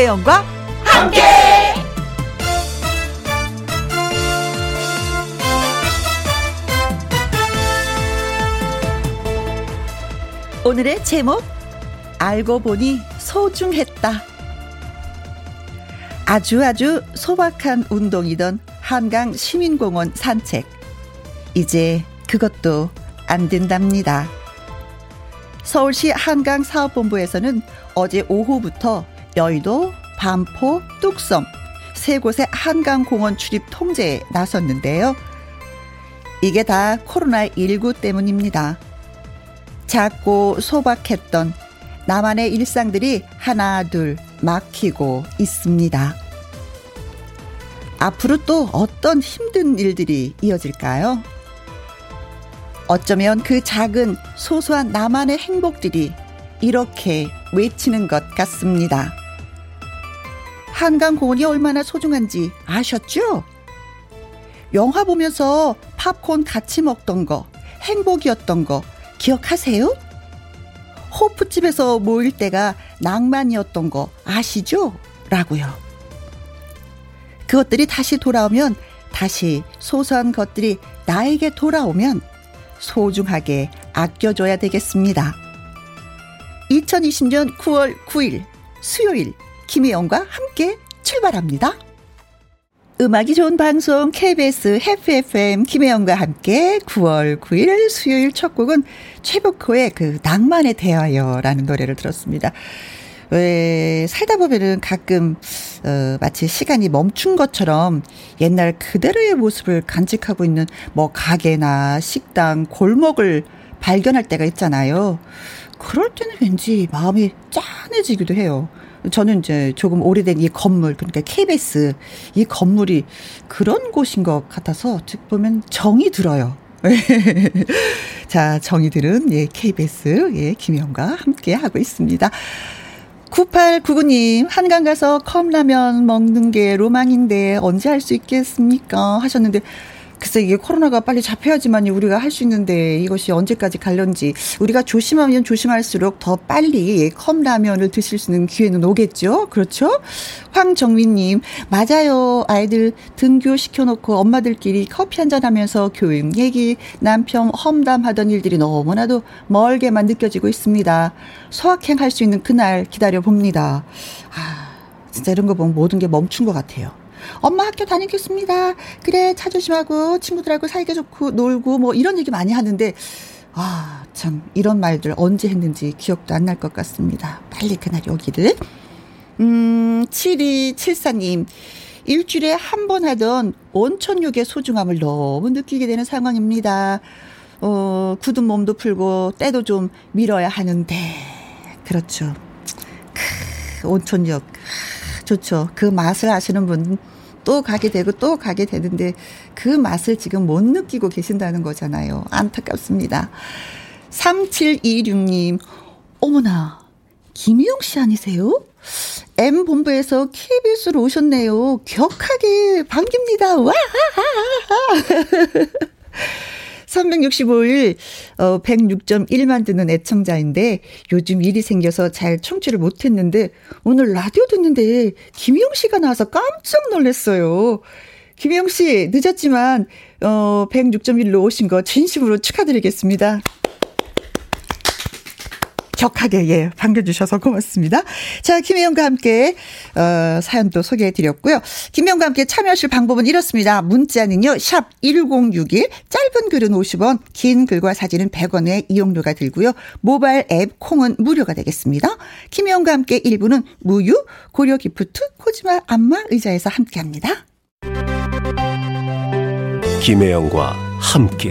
김혜영과 함께. 오늘의 제목 알고 보니 소중했다. 아주 아주 소박한 운동이던 한강 시민공원 산책. 이제 그것도 안 된답니다. 서울시 한강사업본부에서는 어제 오후부터 여의도, 반포, 뚝섬 세 곳의 한강공원 출입 통제에 나섰는데요. 이게 다 코로나19 때문입니다. 작고 소박했던 나만의 일상들이 하나, 둘 막히고 있습니다. 앞으로 또 어떤 힘든 일들이 이어질까요? 어쩌면 그 작은 소소한 나만의 행복들이 이렇게 외치는 것 같습니다. 한강 공원이 얼마나 소중한지 아셨죠? 영화 보면서 팝콘 같이 먹던 거, 행복이었던 거 기억하세요? 호프집에서 모일 때가 낭만이었던 거 아시죠? 라고요. 그것들이 다시 돌아오면, 다시 소소한 것들이 나에게 돌아오면 소중하게 아껴줘야 되겠습니다. 2020년 9월 9일 수요일 김혜영과 함께 출발합니다. 음악이 좋은 방송 KBS 해피 FM 김혜영과 함께 9월 9일 수요일 첫 곡은 최복호의 그 낭만에 대하여라는 노래를 들었습니다. 왜 살다 보면은 가끔 어 마치 시간이 멈춘 것처럼 옛날 그대로의 모습을 간직하고 있는 뭐 가게나 식당, 골목을 발견할 때가 있잖아요. 그럴 때는 왠지 마음이 짠해지기도 해요. 저는 이제 조금 오래된 이 건물, 그러니까 KBS 이 건물이 그런 곳인 것 같아서 즉 보면 정이 들어요. 자, 정이 들은 예, KBS 예, 김영과 함께 하고 있습니다. 9899님, 한강 가서 컵라면 먹는 게 로망인데 언제 할 수 있겠습니까? 하셨는데, 글쎄 이게 코로나가 빨리 잡혀야지만 우리가 할 수 있는데 이것이 언제까지 갈런지 우리가 조심하면 조심할수록 더 빨리 컵라면을 드실 수 있는 기회는 오겠죠. 그렇죠? 황정민님 맞아요. 아이들 등교 시켜놓고 엄마들끼리 커피 한잔 하면서 교육 얘기 남편 험담하던 일들이 너무나도 멀게만 느껴지고 있습니다. 소확행 할 수 있는 그날 기다려 봅니다. 아 진짜 이런 거 보면 모든 게 멈춘 것 같아요. 엄마 학교 다니겠습니다. 그래, 차 조심하고 친구들하고 사이가 좋고 놀고 뭐 이런 얘기 많이 하는데 아, 참 이런 말들 언제 했는지 기억도 안 날 것 같습니다. 빨리 그날이 오기를. 음, 7274님. 일주일에 한 번 하던 온천욕의 소중함을 너무 느끼게 되는 상황입니다. 어, 굳은 몸도 풀고 때도 좀 밀어야 하는데. 그렇죠. 크, 온천욕. 좋죠. 그 맛을 아시는 분 또 가게 되고 또 가게 되는데 그 맛을 지금 못 느끼고 계신다는 거잖아요. 안타깝습니다. 3726님, 어머나, 김희영 씨 아니세요? M본부에서 KBS로 오셨네요. 격하게 반깁니다. 와! 365일 어 106.1만 듣는 애청자인데 요즘 일이 생겨서 잘 청취를 못 했는데 오늘 라디오 듣는데 김희영 씨가 나와서 깜짝 놀랐어요. 김희영 씨 늦었지만 어 106.1로 오신 거 진심으로 축하드리겠습니다. 격하게 예 반겨주셔서 고맙습니다. 자 김혜영과 함께 어, 사연도 소개해드렸고요. 김혜영과 함께 참여하실 방법은 이렇습니다. 문자는요 샵 #1061 짧은 글은 50원, 긴 글과 사진은 100원의 이용료가 들고요. 모바일 앱 콩은 무료가 되겠습니다. 김혜영과 함께 1부는 무유 고려 기프트 코지마 안마 의자에서 함께합니다. 김혜영과 함께.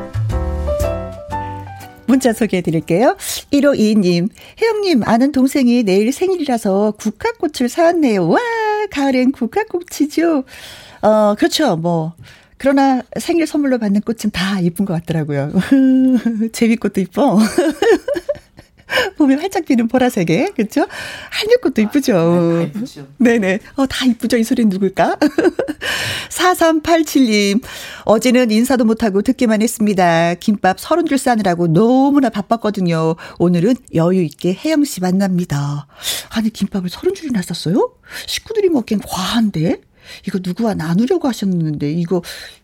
문자 소개해 드릴게요. 1522님, 혜영님, 아는 동생이 내일 생일이라서 국화꽃을 사왔네요. 와, 가을엔 국화꽃이죠. 어, 그렇죠. 뭐. 그러나 생일 선물로 받는 꽃은 다 이쁜 것 같더라고요. 제비꽃도 이뻐. 보면 활짝 피는 보라색에, 그쵸? 한일꽃도 이쁘죠. 아, 이쁘죠. 네네. 어, 다 이쁘죠. 이 소리는 누굴까? 4387님, 어제는 인사도 못하고 듣기만 했습니다. 김밥 서른 줄 싸느라고 너무나 바빴거든요. 오늘은 여유 있게 혜영 씨 만납니다. 아니, 김밥을 서른 줄이나 쌌어요? 식구들이 먹기엔 과한데? 이거 누구와 나누려고 하셨는데 이거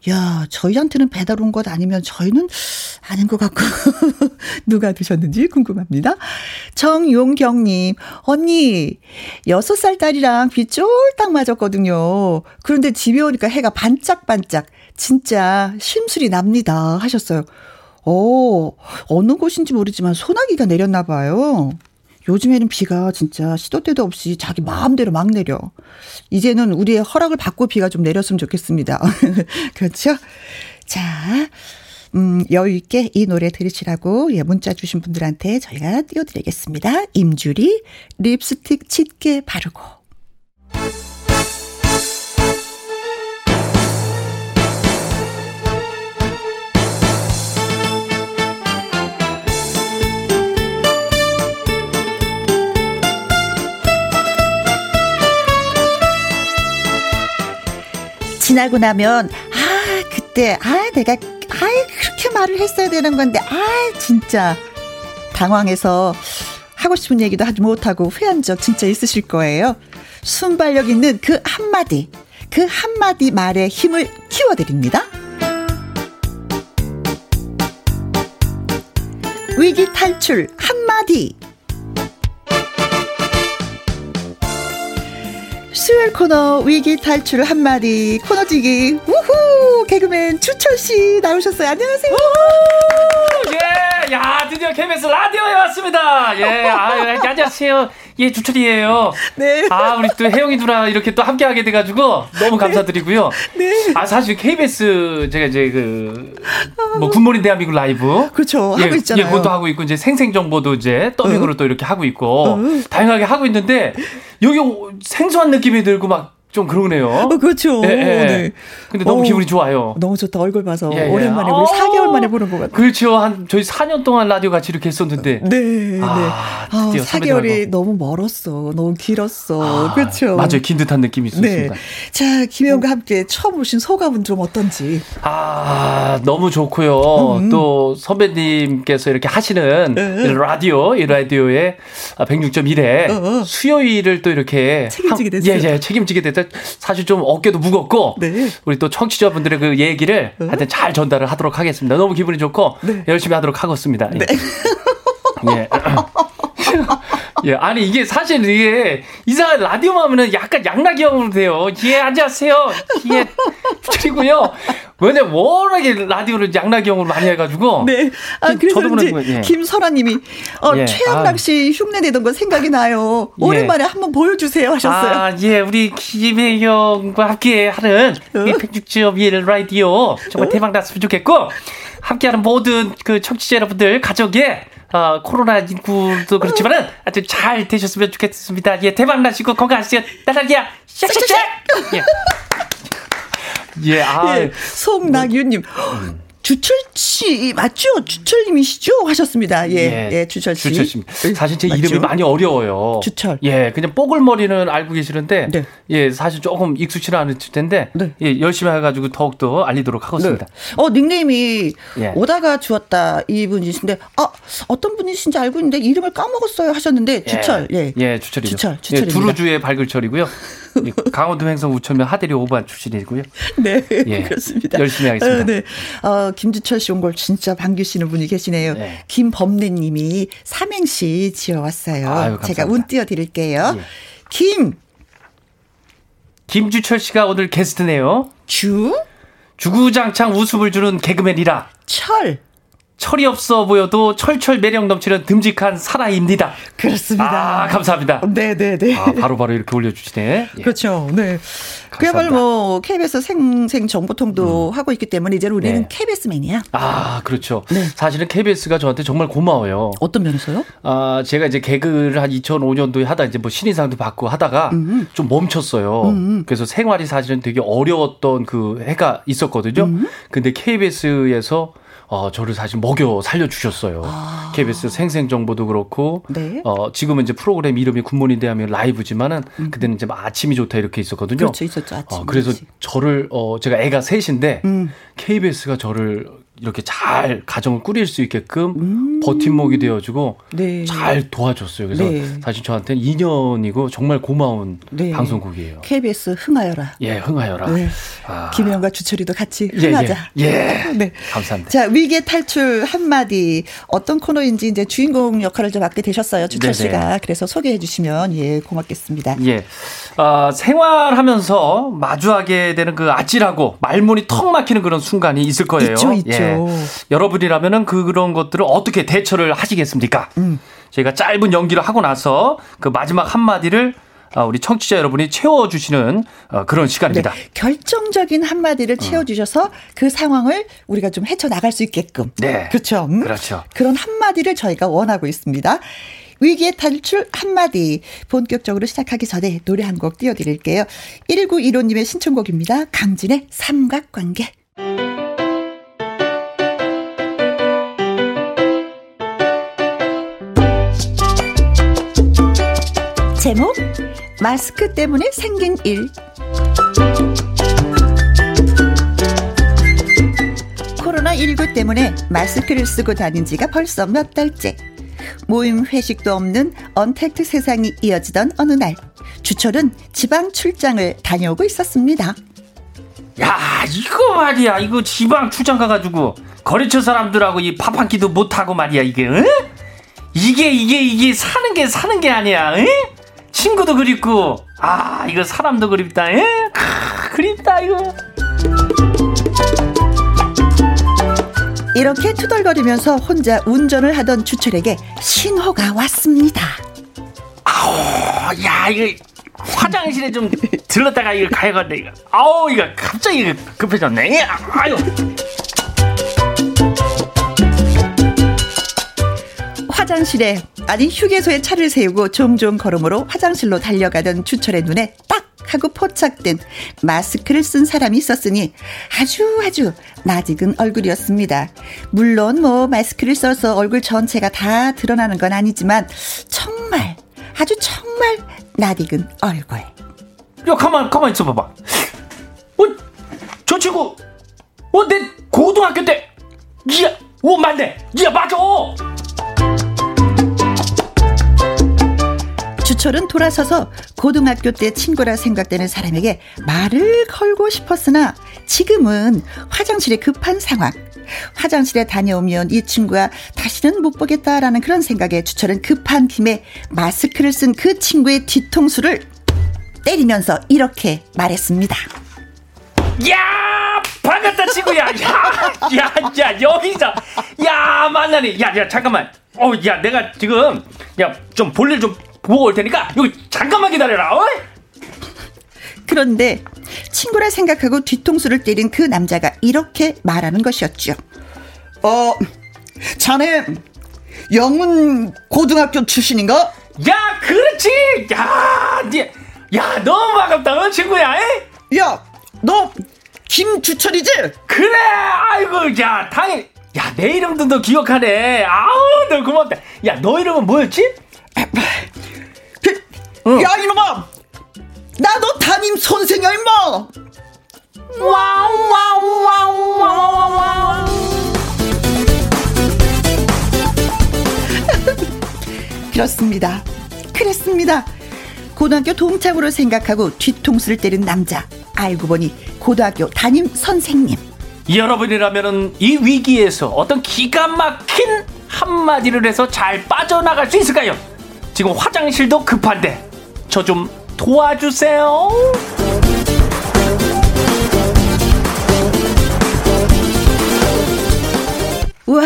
야 저희한테는 배달 온 것 아니면 저희는 아닌 것 같고 누가 드셨는지 궁금합니다. 정용경님 언니 여섯 살 딸이랑 비 쫄딱 맞았거든요. 그런데 집에 오니까 해가 반짝반짝 진짜 심술이 납니다 하셨어요. 오 어느 곳인지 모르지만 소나기가 내렸나 봐요. 요즘에는 비가 진짜 시도 때도 없이 자기 마음대로 막 내려. 이제는 우리의 허락을 받고 비가 좀 내렸으면 좋겠습니다. 그렇죠? 자, 음, 여유 있게 이 노래 들으시라고, 예, 문자 주신 분들한테 저희가 띄워드리겠습니다. 임주리, 립스틱 짙게 바르고. 지나고 나면 아 그때 아 내가 아 그렇게 말을 했어야 되는 건데 아 진짜 당황해서 하고 싶은 얘기도 하지 못하고 후회한 적 진짜 있으실 거예요. 순발력 있는 그 한마디 그 한마디 말에 힘을 키워드립니다. 위기 탈출 한마디 수요일 코너 위기 탈출 한마디 코너지기 우후 개그맨 추철 씨 나오셨어요. 안녕하세요. 예, 야 드디어 KBS 라디오에 왔습니다. 예, 아, 안녕하세요. 예, 주철이에요. 네. 아, 우리 또 혜영이 누나 이렇게 또 함께하게 돼가지고 너무 네. 감사드리고요. 네. 아, 사실 KBS 제가 이제 그 뭐 굿모닝 대한민국 라이브 그렇죠 예, 하고 있잖아요. 예, 그것도 하고 있고 이제 생생 정보도 이제 더빙으로 어. 또 이렇게 하고 있고 어. 다양하게 하고 있는데 여기 생소한 느낌이 들고 막 좀 그러네요. 어, 그렇죠. 예, 예. 네. 근데 너무 어, 기분이 좋아요. 너무 좋다. 얼굴 봐서 예, 예. 오랜만에 우리 어, 4개월 만에 보는 것 같아요. 그렇죠. 한 저희 4년 동안 라디오 같이 이렇게 했었는데. 네, 네. 아, 아 4개월이 너무 멀었어. 너무 길었어. 아, 그렇죠. 맞아요. 긴 듯한 느낌이 있었습니다. 네. 자, 김영과 함께 처음 오신 소감은 좀 어떤지. 아, 너무 좋고요. 음. 또 선배님께서 이렇게 하시는 네. 라디오, 이 라디오의 106.1에 어, 어. 수요일을 또 이렇게 책임지게 됐어요. 예, 예, 책임지게 됐때 사실 좀 어깨도 무겁고 네. 우리 또 청취자분들의 그 얘기를 네. 하여튼 잘 전달을 하도록 하겠습니다. 너무 기분이 좋고 네. 열심히 하도록 하겠습니다. 네. 예. 예, 아니 이게 사실 이게 이상한 라디오 하면은 약간 양락이형으로 돼요. 예, 안녕하세요. 예, 그리고요. 왜냐 워낙에 라디오를 양락이형으로 많이 해가지고. 네. 아 그래서 이제 예. 김설아님이 어, 예. 최양락 아. 씨 흉내 내던 거 생각이 나요. 예. 오랜만에 예. 한번 보여주세요 하셨어요. 아, 예, 우리 김혜영과 함께 하는 어? 106.1 라디오 정말 어? 대박 났으면 좋겠고 함께하는 모든 그 청취자 여러분들 가족에 어, 코로나19도 그렇지만은 아주 잘 되셨으면 좋겠습니다. 예, 대박 나시고 건강하시고 따라기야 샥샥샥! 예. 예, 아. 예, 송낙윤님. 음. 주철씨 맞죠? 주철님이시죠? 하셨습니다. 예, 예, 예 주철씨. 주철씨. 사실 제 맞죠? 이름이 많이 어려워요. 주철. 예, 그냥 뽀글머리는 알고 계시는데, 네. 예, 사실 조금 익숙치는 않을 텐데, 네. 예, 열심히 해가지고 더욱 더 알리도록 하겠습니다. 네. 어, 닉네임이 예. 오다가 주었다 이 분이신데, 아, 어떤 분이신지 알고 있는데 이름을 까먹었어요 하셨는데, 예. 주철. 예, 예 주철이죠. 주철, 주철입니다. 예, 두루주의 발글철이고요. 강원도 횡성 우천면 하대리 5반 출신이고요. 네, 예. 그렇습니다. 열심히 하겠습니다. 어, 네. 어, 김주철 씨 온 걸 진짜 반기시는 분이 계시네요. 네. 김범래 님이 삼행시 지어왔어요. 아유, 제가 운 띄워드릴게요. 예. 김 김주철 씨가 오늘 게스트네요. 주 주구장창 웃음을 주는 개그맨이라. 철 철이 없어 보여도 철철 매력 넘치는 듬직한 사나이입니다. 그렇습니다. 아, 감사합니다. 네네네. 네. 아, 바로바로 바로 이렇게 올려주시네. 예. 그렇죠. 네. 그야말로 뭐, KBS 생생 정보통도 음. 하고 있기 때문에 이제는 우리는 네. KBS맨이야. 아, 그렇죠. 네. 사실은 KBS가 저한테 정말 고마워요. 어떤 면에서요? 아, 제가 이제 개그를 한 2005년도에 하다 이제 뭐 신인상도 받고 하다가 음. 좀 멈췄어요. 음. 그래서 생활이 사실은 되게 어려웠던 그 해가 있었거든요. 음. 근데 KBS에서 어, 저를 사실 먹여 살려주셨어요. 아. KBS 생생정보도 그렇고, 네. 어, 지금은 이제 프로그램 이름이 굿모닝 대하면 라이브지만은, 음. 그때는 이제 아침이 좋다 이렇게 있었거든요. 그렇죠, 있었죠, 아침. 어, 그래서 저를, 어, 제가 애가 셋인데, 음. KBS가 저를 이렇게 잘 가정을 꾸릴 수 있게끔 음. 버팀목이 되어주고 네. 잘 도와줬어요. 그래서 네. 사실 저한테는 2년이고 정말 고마운 네. 방송국이에요. KBS 흥하여라. 예, 흥하여라. 네. 아. 김혜영과 주철이도 같이 예, 흥하자. 예, 예. 네. 감사합니다. 자, 위기의 탈출 한마디. 어떤 코너인지 이제 주인공 역할을 좀 맡게 되셨어요. 주철 네네. 씨가. 그래서 소개해 주시면 예, 고맙겠습니다. 예. 어, 생활하면서 마주하게 되는 그 아찔하고 말문이 턱 막히는 그런 순간이 있을 거예요. 있죠, 있죠. 예. 여러분이라면은 그런 것들을 어떻게 대처를 하시겠습니까? 음. 저희가 짧은 연기를 하고 나서 그 마지막 한마디를 어, 우리 청취자 여러분이 채워주시는 어, 그런 시간입니다. 네, 결정적인 한마디를 음. 채워주셔서 음. 그 상황을 우리가 좀 헤쳐나갈 수 있게끔. 네. 그렇죠. 음? 그렇죠. 그런 한마디를 저희가 원하고 있습니다. 위기의 탈출 한마디. 본격적으로 시작하기 전에 노래 한 곡 띄워드릴게요. 1915님의 신청곡입니다. 강진의 삼각관계. 제목 마스크 때문에 생긴 일 코로나19 때문에 마스크를 쓰고 다닌 지가 벌써 몇 달째 모임 회식도 없는 언택트 세상이 이어지던 어느 날 주철은 지방 출장을 다녀오고 있었습니다. 야 이거 말이야 이거 지방 출장 가가지고 거래처 사람들하고 이 밥 한 끼도 못하고 말이야 이게 응? 이게 이게 이게 사는 게 사는 게 아니야 응? 친구도 그립고 아 이거 사람도 그립다 에? 크, 그립다 이거. 이렇게 투덜거리면서 혼자 운전을 하던 주철에게 신호가 왔습니다. 아우 야 이거 화장실에 좀 들렀다가 이거 가야겠네 이거. 아우 이거 갑자기 급해졌네. 아유 화장실에 아니 휴게소에 차를 세우고 종종 걸음으로 화장실로 달려가던 주철의 눈에 딱 하고 포착된 마스크를 쓴 사람이 있었으니 아주 아주 낯익은 얼굴이었습니다. 물론 뭐 마스크를 써서 얼굴 전체가 다 드러나는 건 아니지만 정말 아주 정말 낯익은 얼굴. 야 가만 가만 있어 봐봐. 어, 저 친구, 어 내 고등학교 때, 야, 오 맞네, 야 맞아. 주철은 돌아서서 고등학교 때 친구라 생각되는 사람에게 말을 걸고 싶었으나 지금은 화장실에 급한 상황. 화장실에 다녀오면 이 친구가 다시는 못 보겠다라는 그런 생각에 주철은 급한 팀에 마스크를 쓴 그 친구의 뒤통수를 때리면서 이렇게 말했습니다. 야! 반갑다 친구야. 야, 야, 야, 여기서 야 만나니. 야, 야, 잠깐만. 어, 야, 내가 지금 야 좀 볼일 좀 보고 올 테니까 여기 잠깐만 기다려라. 어? 그런데 친구라 생각하고 뒤통수를 때린 그 남자가 이렇게 말하는 것이었죠. 어, 자네 영문 고등학교 출신인가? 야, 그렇지. 야, 니, 야, 너무 반갑다, 어, 친구야. 에? 야, 너 김주철이지? 그래. 아이고, 야, 당연. 야, 내 이름도 너 기억하네. 아우, 너 고맙다. 야, 너 이름은 뭐였지? 어. 야 이놈아 나 너 담임 선생이야 임마 와우 와우 와우 와우 그렇습니다 그랬습니다 고등학교 동창으로 생각하고 뒤통수를 때린 남자. 알고 보니 고등학교 담임 선생님. 여러분이라면 이 위기에서 어떤 기가 막힌 한마디를 해서 잘 빠져나갈 수 있을까요? 지금 화장실도 급한데 저 좀 도와주세요. 와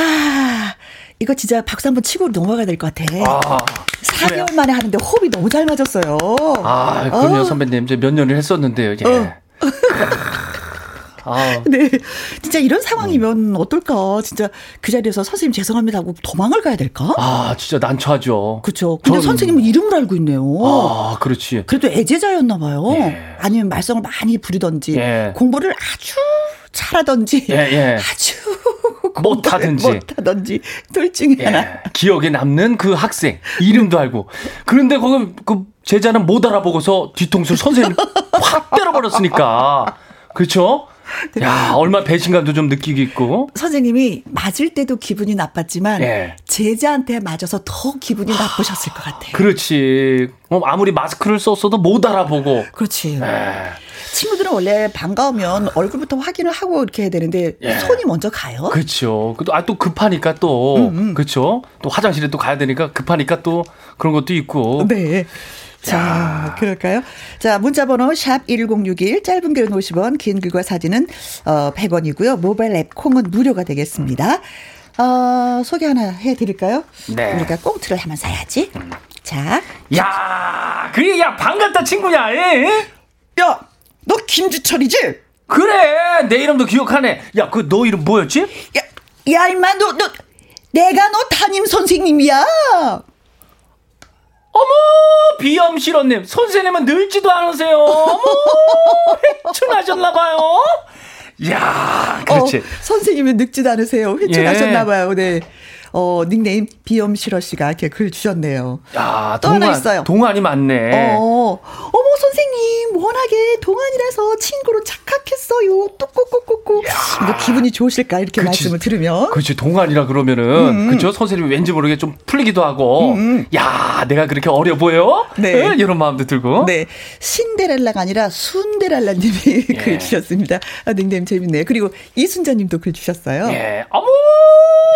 이거 진짜 박수 한번 치고 넘어가야 될 것 같아. 아, 4개월 그래요? 만에 하는데 호흡이 너무 잘 맞았어요. 아, 그럼요, 어. 선배님. 이제 몇 년을 했었는데요, 예. 어. 아. 네. 진짜 이런 상황이면 음. 어떨까? 진짜 그 자리에서 선생님 죄송합니다 하고 도망을 가야 될까? 아, 진짜 난처하죠. 그렇죠. 근데 전... 선생님은 이름을 알고 있네요. 아, 그렇지. 그래도 애제자였나 봐요. 예. 아니면 말썽을 많이 부리던지 예. 공부를 아주 잘하던지 예, 예. 아주 못하든지 못하든지 둘 중에 예. 하나 기억에 남는 그 학생 이름도 알고 그런데 거기 그 제자는 못 알아보고서 뒤통수 선생님 확 때려버렸으니까 그렇죠 네. 야, 얼마 배신감도 좀 느끼겠고. 선생님이 맞을 때도 기분이 나빴지만 예. 제자한테 맞아서 더 기분이 나쁘셨을 것 같아요. 그렇지. 뭐 아무리 마스크를 썼어도 못 알아보고. 그렇지. 예. 친구들은 원래 반가우면 얼굴부터 확인을 하고 이렇게 해야 되는데 예. 손이 먼저 가요. 그렇죠. 아, 또 급하니까 또 음, 음. 그렇죠. 또 화장실에 또 가야 되니까 급하니까 또 그런 것도 있고. 네. 자, 그럴까요? 자, 문자번호 샵 1061, 짧은 글은 50원, 긴 글과 사진은 어, 100원이고요. 모바일 앱 콩은 무료가 되겠습니다. 어, 소개 하나 해드릴까요? 네. 우리가 꽁트를 하면 사야지. 자. 야, 그게 야 반갑다 친구냐? 예? 야, 너 김주철이지? 그래, 내 이름도 기억하네. 야, 그 너 이름 뭐였지? 야, 야 임마, 너, 너, 내가 너 담임 선생님이야. 어머 비염 실언님 선생님은 늙지도 않으세요. 어머 회춘하셨나봐요. 야 그렇지. 어, 선생님은 늙지도 않으세요. 회춘하셨나봐요. 예. 네 어, 닉네임 비염실어 씨가 이렇게 글 주셨네요. 야, 또 동안, 하나 있어요. 동안이 많네. 어, 어머, 선생님, 워낙에 동안이라서 친구로 착각했어요. 뚝꾹꾹꾹꾹. 이거 기분이 좋으실까? 이렇게 그치, 말씀을 들으면. 그렇지, 동안이라 그러면은, 음. 그죠? 선생님이 왠지 모르게 좀 풀리기도 하고, 음. 음. 야, 내가 그렇게 어려 보여? 네. 네. 이런 마음도 들고. 네. 신데렐라가 아니라 순데렐라님이 예. 글 주셨습니다. 아, 닉네임 재밌네요. 그리고 이순자님도 글 주셨어요. 예. 어머,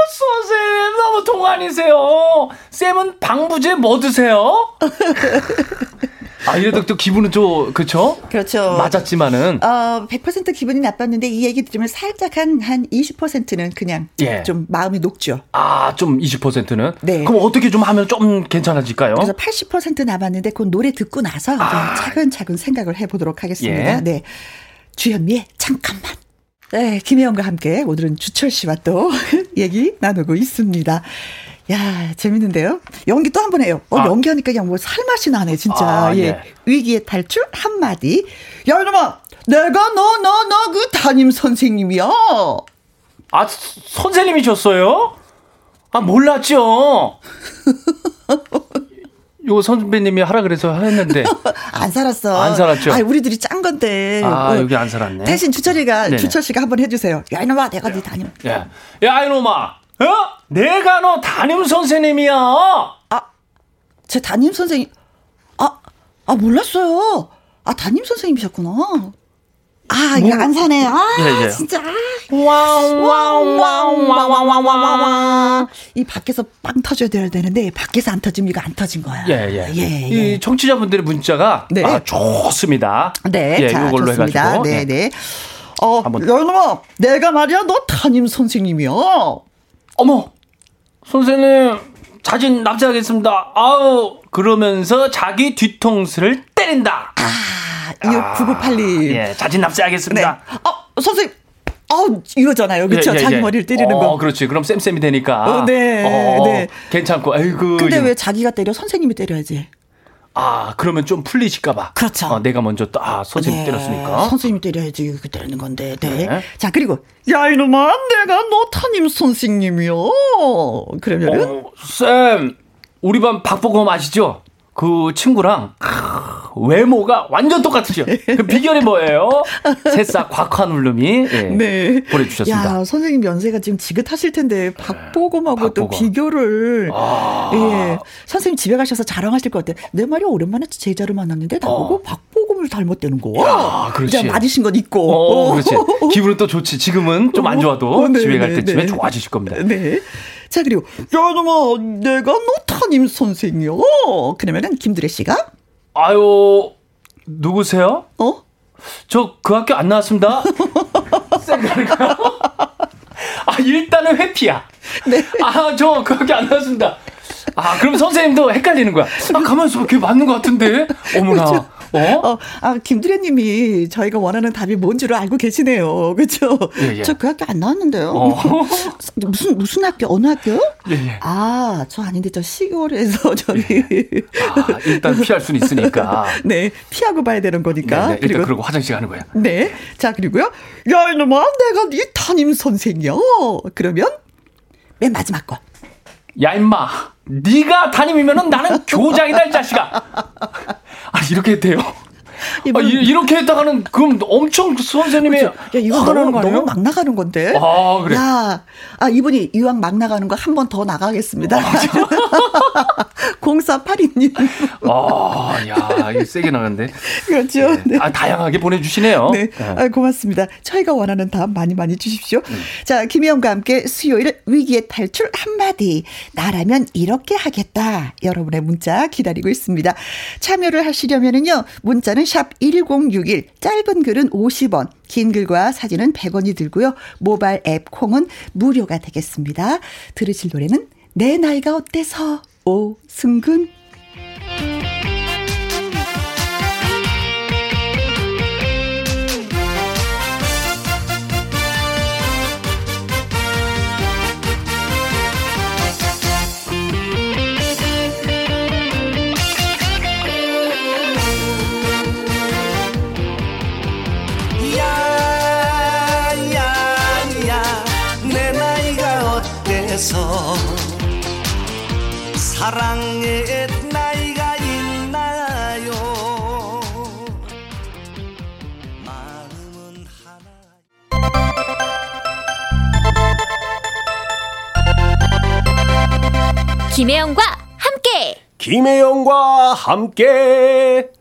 선생님. 너무 동안이세요. 쌤은 방부제 뭐 드세요? 아, 이래도 또 기분은 좀, 그쵸? 그렇죠. 맞았지만은. 어, 100% 기분이 나빴는데 이 얘기 들으면 살짝 한, 한 20%는 그냥 예. 좀 마음이 녹죠. 아, 좀 20%는? 네. 그럼 어떻게 좀 하면 좀 괜찮아질까요? 그래서 80% 남았는데 그 노래 듣고 나서 아. 차근차근 생각을 해보도록 하겠습니다. 예. 네. 주현미의 잠깐만. 네, 김혜영과 함께 오늘은 주철 씨와 또 얘기 나누고 있습니다. 야, 재밌는데요? 연기 또 한 번 해요. 어, 아. 연기하니까 그냥 뭐 살맛이 나네, 진짜. 아, 예. 예. 위기의 탈출 한마디. 야, 이놈아! 내가 너, 너, 너 그 담임 선생님이야. 아, 선생님이셨어요? 아, 몰랐죠? 요 선배님이 하라 그래서 했는데 안 살았어. 안 살았죠. 아, 우리들이 짠 건데. 아 어. 여기 안 살았네. 대신 주철이가 네네. 주철 씨가 한번 해주세요. 야 이놈아 내가 네 담임. 야, 야 이놈아, 어? 내가 너 담임 선생님이야. 아, 제 담임 선생님. 아, 아 몰랐어요. 아 담임 선생님이셨구나. 아, 이게 뭐, 안 사네. 아, 예, 예. 진짜. 와와와와와와와와. 이 밖에서 빵 터져야 되는데 밖에서 안 터지면 이거 안 터진 거야. 예, 예. 예, 예. 이 청취자분들의 문자가 네. 아, 좋습니다. 네, 예, 자, 이걸로 좋습니다. 해가지고. 네, 네. 어, 여놈아, 내가 말이야, 너 담임 선생님이야. 어머, 선생님, 자진 납치하겠습니다. 아우, 그러면서 자기 뒤통수를 때린다. 아. 26998님. 예, 자진 납세하겠습니다. 네. 어, 선생님. 어, 이거잖아요. 그렇죠? 예, 예, 자기 예. 머리를 때리는 어, 거. 그렇지. 그럼 쌤쌤이 되니까. 어, 네. 어, 네. 괜찮고. 아이고. 근데 왜 자기가 때려? 선생님이 때려야지. 아, 그러면 좀 풀리실까봐. 그렇죠. 어, 내가 먼저 또, 아, 선생님 네. 때렸으니까. 선생님이 때려야지. 그 때리는 건데. 네. 네. 자, 그리고, 야, 이놈아, 내가 너 담임 선생님이요. 그러면은. 어, 쌤, 우리 반 박보검 아시죠? 그 친구랑, 외모가 완전 똑같으죠. 그 비결이 뭐예요? 새싹 곽화 눌름이 예, 네. 보내주셨습니다. 야, 선생님 연세가 지금 지긋하실 텐데 박보검하고 박보검. 또 비교를 아. 예, 선생님 집에 가셔서 자랑하실 것 같아요. 내 말이 오랜만에 제자를 만났는데 나보고 어. 박보검을 닮았다는 거. 야, 그렇지. 맞으신 건 있고. 어, 그렇지. 기분은 또 좋지. 지금은 좀 안 좋아도 어, 네, 집에 갈 네, 때쯤에 네. 좋아지실 겁니다. 네. 자 그리고 야 너마 내가 너 담임 선생이요. 그러면은 김두래 씨가 아유 누구세요? 어? 저 그 학교 안 나왔습니다. 아 일단은 회피야. 네. 아 저 그 학교 안 나왔습니다. 아 그럼 선생님도 헷갈리는 거야. 아 가만있어 그게 맞는 것 같은데. 어머나. 그렇죠. 어? 어? 아, 김두래 님이 저희가 원하는 답이 뭔 줄을 알고 계시네요. 그렇죠? 예, 예. 저그 학교 안 나왔는데요. 어. 무슨 무슨 학교? 어느 학교? 예, 예. 아, 저 아닌데 저 시골에서 저기. 예. 아, 일단 피할 수는 있으니까. 네, 피하고 봐야 되는 거니까. 네, 네, 그리고 그러고 화장실 가는 거야. 네, 자 그리고요. 야 이놈아, 내가 네 담임 선생이야. 그러면 맨 마지막 거. 야 임마. 네가 담임이면은 나는 교장이다 이 자식아. 아 이렇게 돼요. 아, 이, 렇게 했다가는 그럼 엄청 선생님이 그렇죠. 야 이거 너무, 너무 막 나가는 건데. 아 그래. 야, 아 이분이 이왕 막 나가는 거 한 번 더 나가겠습니다. 아, 0482님. 아, 야, 이게 세게 나갔는데. 그렇죠. 네. 네. 아, 다양하게 보내주시네요. 네. 네. 아, 고맙습니다. 저희가 원하는 답 많이 많이 주십시오. 음. 자, 김혜영과 함께 수요일 위기의 탈출 한마디. 나라면 이렇게 하겠다. 여러분의 문자 기다리고 있습니다. 참여를 하시려면은요, 문자는 샵 1061, 짧은 글은 50원, 긴 글과 사진은 100원이 들고요. 모바일 앱 콩은 무료가 되겠습니다. 들으실 노래는 내 나이가 어때서 오승근 사랑의 나이가 있나요? 마음은 하나. 김혜영과 함께. 김혜영과 함께.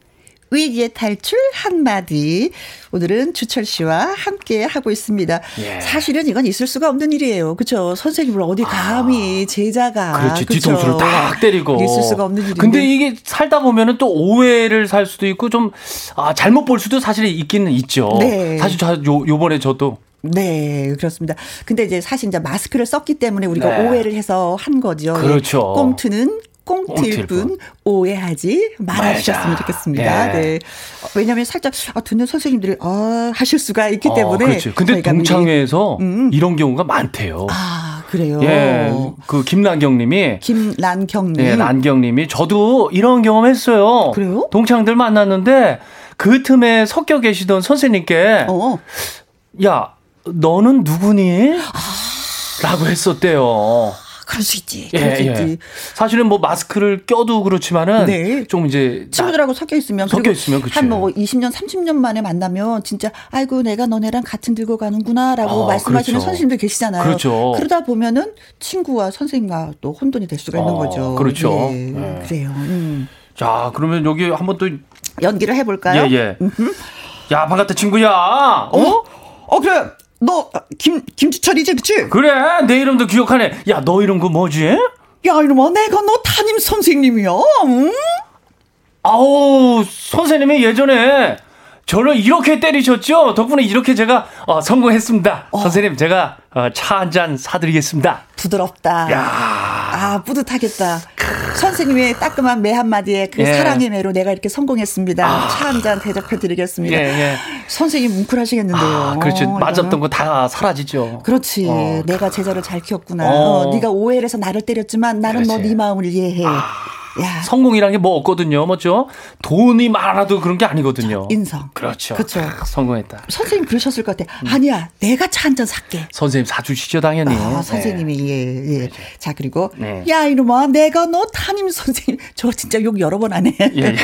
위기의 탈출 한마디. 오늘은 주철 씨와 함께 하고 있습니다. 예. 사실은 이건 있을 수가 없는 일이에요. 그렇죠? 선생님을 어디 감히 아. 제자가 그렇지 그쵸? 뒤통수를 딱 때리고 있을 수가 없는 일인데. 근데 이게 살다 보면은 또 오해를 살 수도 있고 좀 아, 잘못 볼 수도 사실 있기는 있죠. 네. 사실 저 요, 요번에 저도 네, 그렇습니다. 근데 이제 사실 이제 마스크를 썼기 때문에 우리가 네. 오해를 해서 한 거죠. 그렇죠. 꽁트는 꽁트일 뿐 오해하지 말아주셨으면 좋겠습니다. 네. 네. 왜냐하면 살짝 아, 듣는 선생님들이 아, 하실 수가 있기 어, 때문에. 그렇죠. 근데 동창회에서 음. 이런 경우가 많대요. 아 그래요. 예, 그 김란경 님이 김란경님. 네, 난경 님이 저도 이런 경험했어요. 그래요? 동창들 만났는데 그 틈에 섞여 계시던 선생님께 어. 야 너는 누구니? 아. 라고 했었대요. 그럴 수 있지. 그럴 예, 수 있지. 예. 사실은 뭐 마스크를 껴도 그렇지만은 네. 좀 이제 친구들하고 섞여 있으면 섞여 있으면 한뭐 20년 30년 만에 만나면 진짜 아이고 내가 너네랑 같은 들고 가는구나라고 아, 말씀하시는 그렇죠. 선생님들 계시잖아요. 그렇죠. 그러다 보면은 친구와 선생님과 또 혼돈이 될 수가 있는 아, 거죠. 그렇죠. 네. 네. 그래요. 음. 자, 그러면 여기 한번 또 연기를 해볼까요? 예, 예. 야, 반갑다, 친구야. 어? 어, 그래. 너 김 김주철이지, 그치? 그래, 내 이름도 기억하네. 야, 너 이름 그 뭐지? 야, 이놈아, 내가 너 담임 선생님이야. 응? 아우, 선생님이 예전에 저를 이렇게 때리셨죠? 덕분에 이렇게 제가 어, 성공했습니다. 어. 선생님, 제가 어, 차한 잔 사드리겠습니다. 부드럽다. 야. 아, 뿌듯하겠다. 선생님의 따끔한 매 한마디에 그 예. 사랑의 매로 내가 이렇게 성공했습니다. 아. 차한 잔 대접해 드리겠습니다. 예, 예. 선생님 뭉클하시겠는데요. 아, 그렇죠. 어, 맞았던 거 다 사라지죠. 그렇지. 어. 내가 제자를 잘 키웠구나. 어. 네가 오해를 해서 나를 때렸지만 나는 너 네 마음을 이해해. 아. 야. 성공이란 게 뭐 없거든요. 뭐죠? 돈이 많아도 그런 게 아니거든요. 인성. 그렇죠. 그렇죠. 성공했다. 선생님 그러셨을 것 같아. 음. 아니야, 내가 차 한 잔 살게. 선생님 사주시죠, 당연히. 아, 선생님이, 네. 예, 예. 자, 그리고, 네. 야, 이놈아, 내가 너 담임 선생님. 저 진짜 욕 여러 번 하네. 예, 예. 야,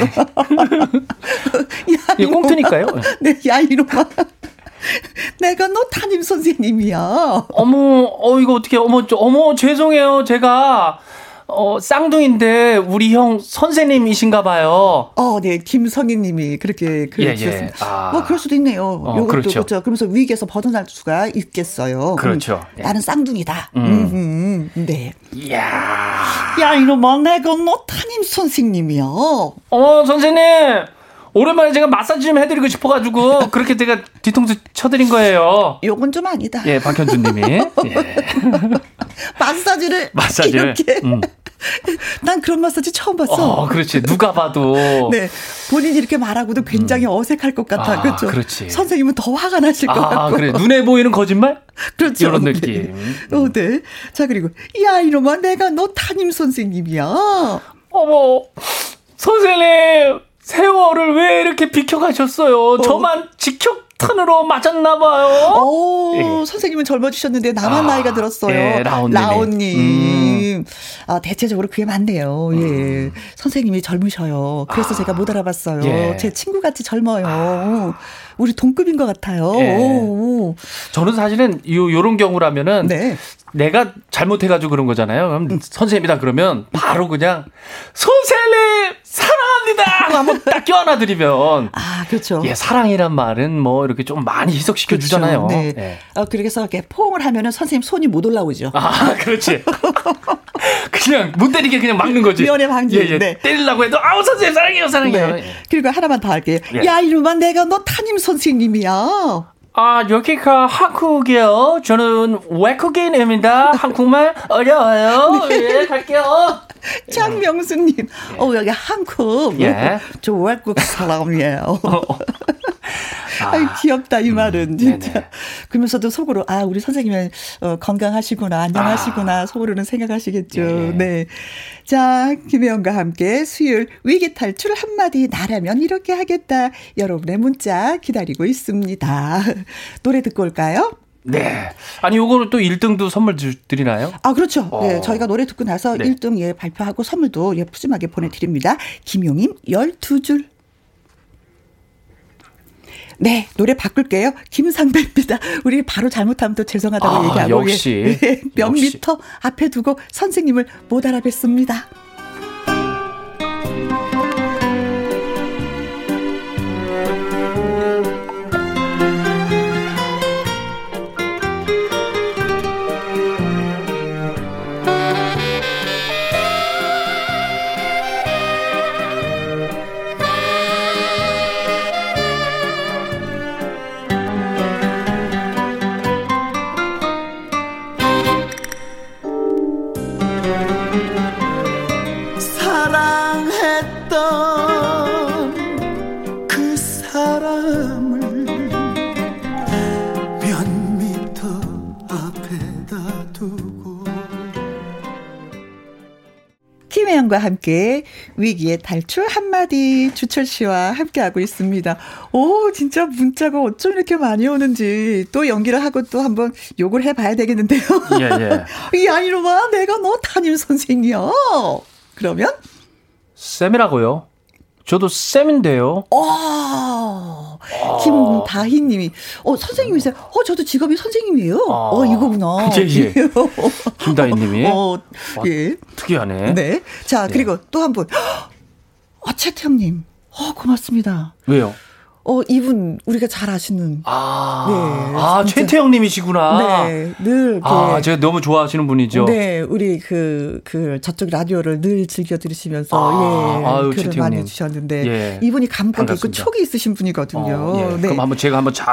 이 꽁트니까요. 네, 야, 이놈아. 내가 너 담임 선생님이야. 어머, 어, 이거 어떻게, 어머, 저, 어머, 죄송해요. 제가, 어, 쌍둥이인데, 우리 형 선생님이신가 봐요. 어, 네, 김성희 님이 그렇게 글을 주셨습니다. 예, 예. 아. 뭐, 그럴 수도 있네요. 어, 요것도, 그렇죠. 그렇죠. 그러면서 위기에서 벗어날 수가 있겠어요. 그렇죠. 음, 나는 쌍둥이다. 음. 음, 음, 네. 이야. 야, 이놈아, 내가 너 담임 선생님이야. 어, 선생님. 오랜만에 제가 마사지 좀 해드리고 싶어가지고 그렇게 제가 뒤통수 쳐드린 거예요. 요건 좀 아니다. 예, 박현주님이 예. 마사지를 마사지를 이렇게. 음. 난 그런 마사지 처음 봤어. 어, 그렇지. 누가 봐도. 네. 본인이 이렇게 말하고도 굉장히 음. 어색할 것 같아. 아, 그렇죠. 그렇지. 선생님은 더 화가 나실 것 아, 같고. 그래. 눈에 보이는 거짓말? 그렇죠. 이런 느낌. 네. 어, 네. 자, 그리고 야, 이놈아, 내가 너 담임 선생님이야. 어머, 선생님. 세월을 왜 이렇게 비켜가셨어요? 어. 저만 직격 탄으로 맞았나 봐요. 오, 예. 선생님은 젊어지셨는데 나만 아, 나이가 들었어요. 예, 라온님. 음. 아, 대체적으로 그게 맞네요. 예. 음. 선생님이 젊으셔요. 그래서 아. 제가 못 알아봤어요. 예. 제 친구같이 젊어요. 아. 우리 동급인 것 같아요. 예. 저는 사실은 요, 요런 경우라면은 네. 내가 잘못해가지고 그런 거잖아요. 그럼 음. 선생님이다 그러면 바로 그냥 선생님 사랑합니다 한번 딱 껴안아 드리면 아 그렇죠. 예 사랑이란 말은 뭐 이렇게 좀 많이 희석시켜 그렇죠. 주잖아요. 네. 네. 어 그래서 이렇게 포옹을 하면은 선생님 손이 못 올라오죠. 아 그렇지. 그냥 못 때리게 그냥 막는 거지. 미연의 방지. 예, 예. 네. 때리려고 해도 아우 선생님 사랑해요 사랑해요. 네. 그리고 하나만 더 할게요. 예. 야 이놈아 내가 너 담임 선생님이야. 아, 여기가 한국이요. 저는 외국인입니다. 한국말 어려워요. 네. 예, 갈게요. 장명수님, 예. 어, 여기 한국. 예. 저 외국 사람이에요. 어, 어. 아, 아이, 귀엽다, 이 음, 말은. 진짜. 네네. 그러면서도 속으로, 아, 우리 선생님은 어, 건강하시구나, 안녕하시구나, 아. 속으로는 생각하시겠죠. 네. 네. 자, 김혜영과 함께 수요일 위기 탈출 한마디 나라면 이렇게 하겠다. 여러분의 문자 기다리고 있습니다. 노래 듣고 올까요? 네. 아니, 요거를 또 1등도 선물 드리나요? 아, 그렇죠. 어. 네. 저희가 노래 듣고 나서 네. 1등 예, 발표하고 선물도 예, 푸짐하게 보내드립니다. 김용임 12줄. 네, 노래 바꿀게요. 김상배입니다. 우리 바로 잘못하면 또 죄송하다고 아, 얘기하고. 역시. 예, 몇 역시. 미터 앞에 두고 선생님을 못 알아뵀습니다. 김혜영과 함께 위기의 탈출 한마디 주철 씨와 함께하고 있습니다. 오, 진짜 문자가 어쩜 이렇게 많이 오는지 또 연기를 하고 또 한번 욕을 해봐야 되겠는데요. 예, 예. 이 아이로마 내가 너 담임 선생이야. 그러면? 쌤이라고요. 저도 쌤인데요. 어, 김다희 님이, 어, 선생님이세요? 어, 저도 직업이 선생님이에요. 아, 어, 이거구나. 예, 예. 김다희 님이. 어, 예. 특이하네. 네. 자, 그리고 예. 또한 분. 어, 채태 형 님. 어, 고맙습니다. 왜요? 어, 이분 우리가 잘 아시는. 아, 네, 아 최태영 님이시구나. 네, 늘. 아, 제가 너무 좋아하시는 분이죠. 네, 우리 그, 그, 저쪽 라디오를 늘 즐겨 들으시면서, 아, 예. 아유, 글을 많이 님. 주셨는데, 예. 이분이 감각이 있고 촉이 있으신 분이거든요. 어, 예. 네. 그럼 한번 제가 한번 잘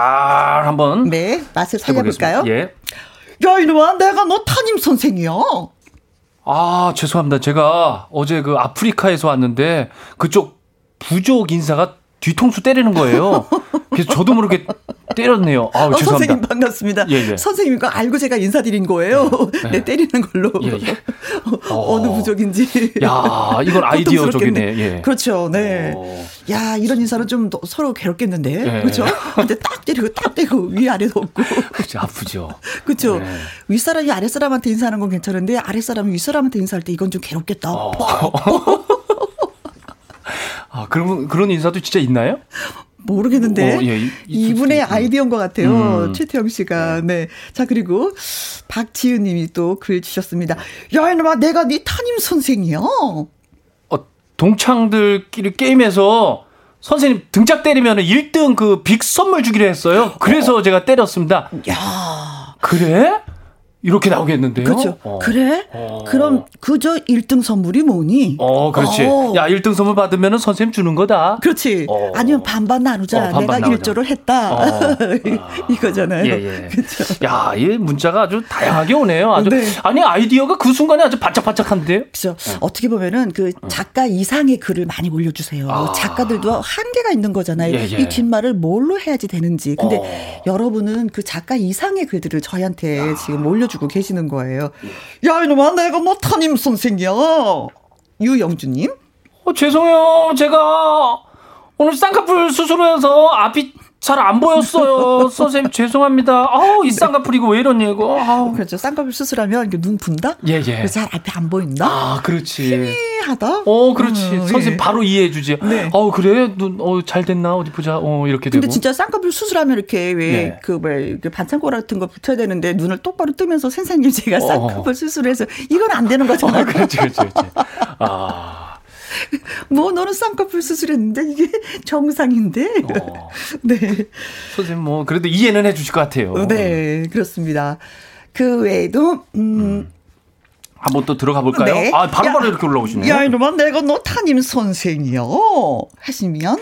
한번. 네, 맛을 살려볼까요? 예. 야, 이놈아, 내가 너 타님 선생이야. 아, 죄송합니다. 제가 어제 그 아프리카에서 왔는데, 그쪽 부족 인사가 뒤통수 때리는 거예요. 그래서 저도 모르게 때렸네요. 아우, 어, 죄송합니다. 선생님 반갑습니다. 예, 예. 선생님 거 알고 제가 인사드린 거예요. 네, 네 때리는 걸로. 예, 예. 어, 느 부족인지. 야, 이건 아이디어적이네. 예. 그렇죠. 네. 오. 어. 야, 이런 인사는 좀 서로 괴롭겠는데. 예. 그렇죠? 근데 딱 때리고 딱 때리고 위아래도 없고. 그렇죠. 아프죠. 그렇죠. 네. 윗사람이 아랫사람한테 인사하는 건 괜찮은데 아랫사람이 윗사람한테 인사할 때 이건 좀 괴롭겠다. 어. 아, 그러면 그런 인사도 진짜 있나요? 모르겠는데 어, 예, 이 분의 아이디어인 것 같아요. 음. 최태영 씨가 네. 자 그리고 박지은님이 또 글 주셨습니다. 야 이놈아 내가 네 담임 선생이야. 어, 동창들끼리 게임에서 선생님 등짝 때리면 1등 그 빅 선물 주기로 했어요. 그래서 어. 제가 때렸습니다. 야 그래? 이렇게 나오겠는데요? 그렇죠. 어. 그래? 어. 그럼 그저 1등 선물이 뭐니? 어, 그렇지. 어. 야, 1등 선물 받으면 선생님 주는 거다. 그렇지. 어. 아니면 반반 나누자. 어, 반반 내가. 1조를 했다. 어. 이거잖아요. 예, 예. 그렇죠. 야, 이 문자가 아주 다양하게 오네요. 아주 네. 아니 아이디어가 그 순간에 아주 반짝반짝한데요. 그렇죠. 어떻게 보면은 그 작가 이상의 글을 많이 올려주세요. 아. 작가들도 한계가 있는 거잖아요. 예, 예. 이 뒷말을 뭘로 해야지 되는지. 근데 여러분은 그 작가 이상의 글들을 저희한테 아. 지금 올려 주 주고 계시는 거예요. 야, 이놈아, 내가 뭐 담임 선생이야. 유영주님. 어, 죄송해요. 제가 오늘 쌍꺼풀 수술해서 앞이 잘 안 보였어요. 선생님 죄송합니다. 아우 이 쌍꺼풀 이거 왜 이거. 아우. 그렇죠. 쌍꺼풀 수술하면 눈 분다. 예 예. 잘 앞에 안 보인다. 아 그렇지. 희미하다. 어 그렇지. 음, 선생님 예. 바로 이해해 주지. 네. 어 그래 눈어잘 됐나 어디 보자. 어 이렇게 되고. 근데 진짜 쌍꺼풀 수술하면 이렇게 왜 그뭐 네. 그 반창고 같은 거 붙여야 되는데 눈을 똑바로 뜨면서 선생님 제가 어. 쌍꺼풀 어. 수술해서 이건 안 되는 거잖아요. 아, 그렇지 그렇지 그렇지. 아. 뭐 너는 쌍꺼풀 수술했는데 이게 정상인데. 어. 네. 선생님 뭐 그래도 이해는 해주실 것 같아요. 네 그렇습니다. 그 외에도 음. 음. 한번 또 들어가 볼까요? 네. 아 바로바로 바로 이렇게 올라오시네요. 야 이놈아 내가 너 담임 선생이요. 하시면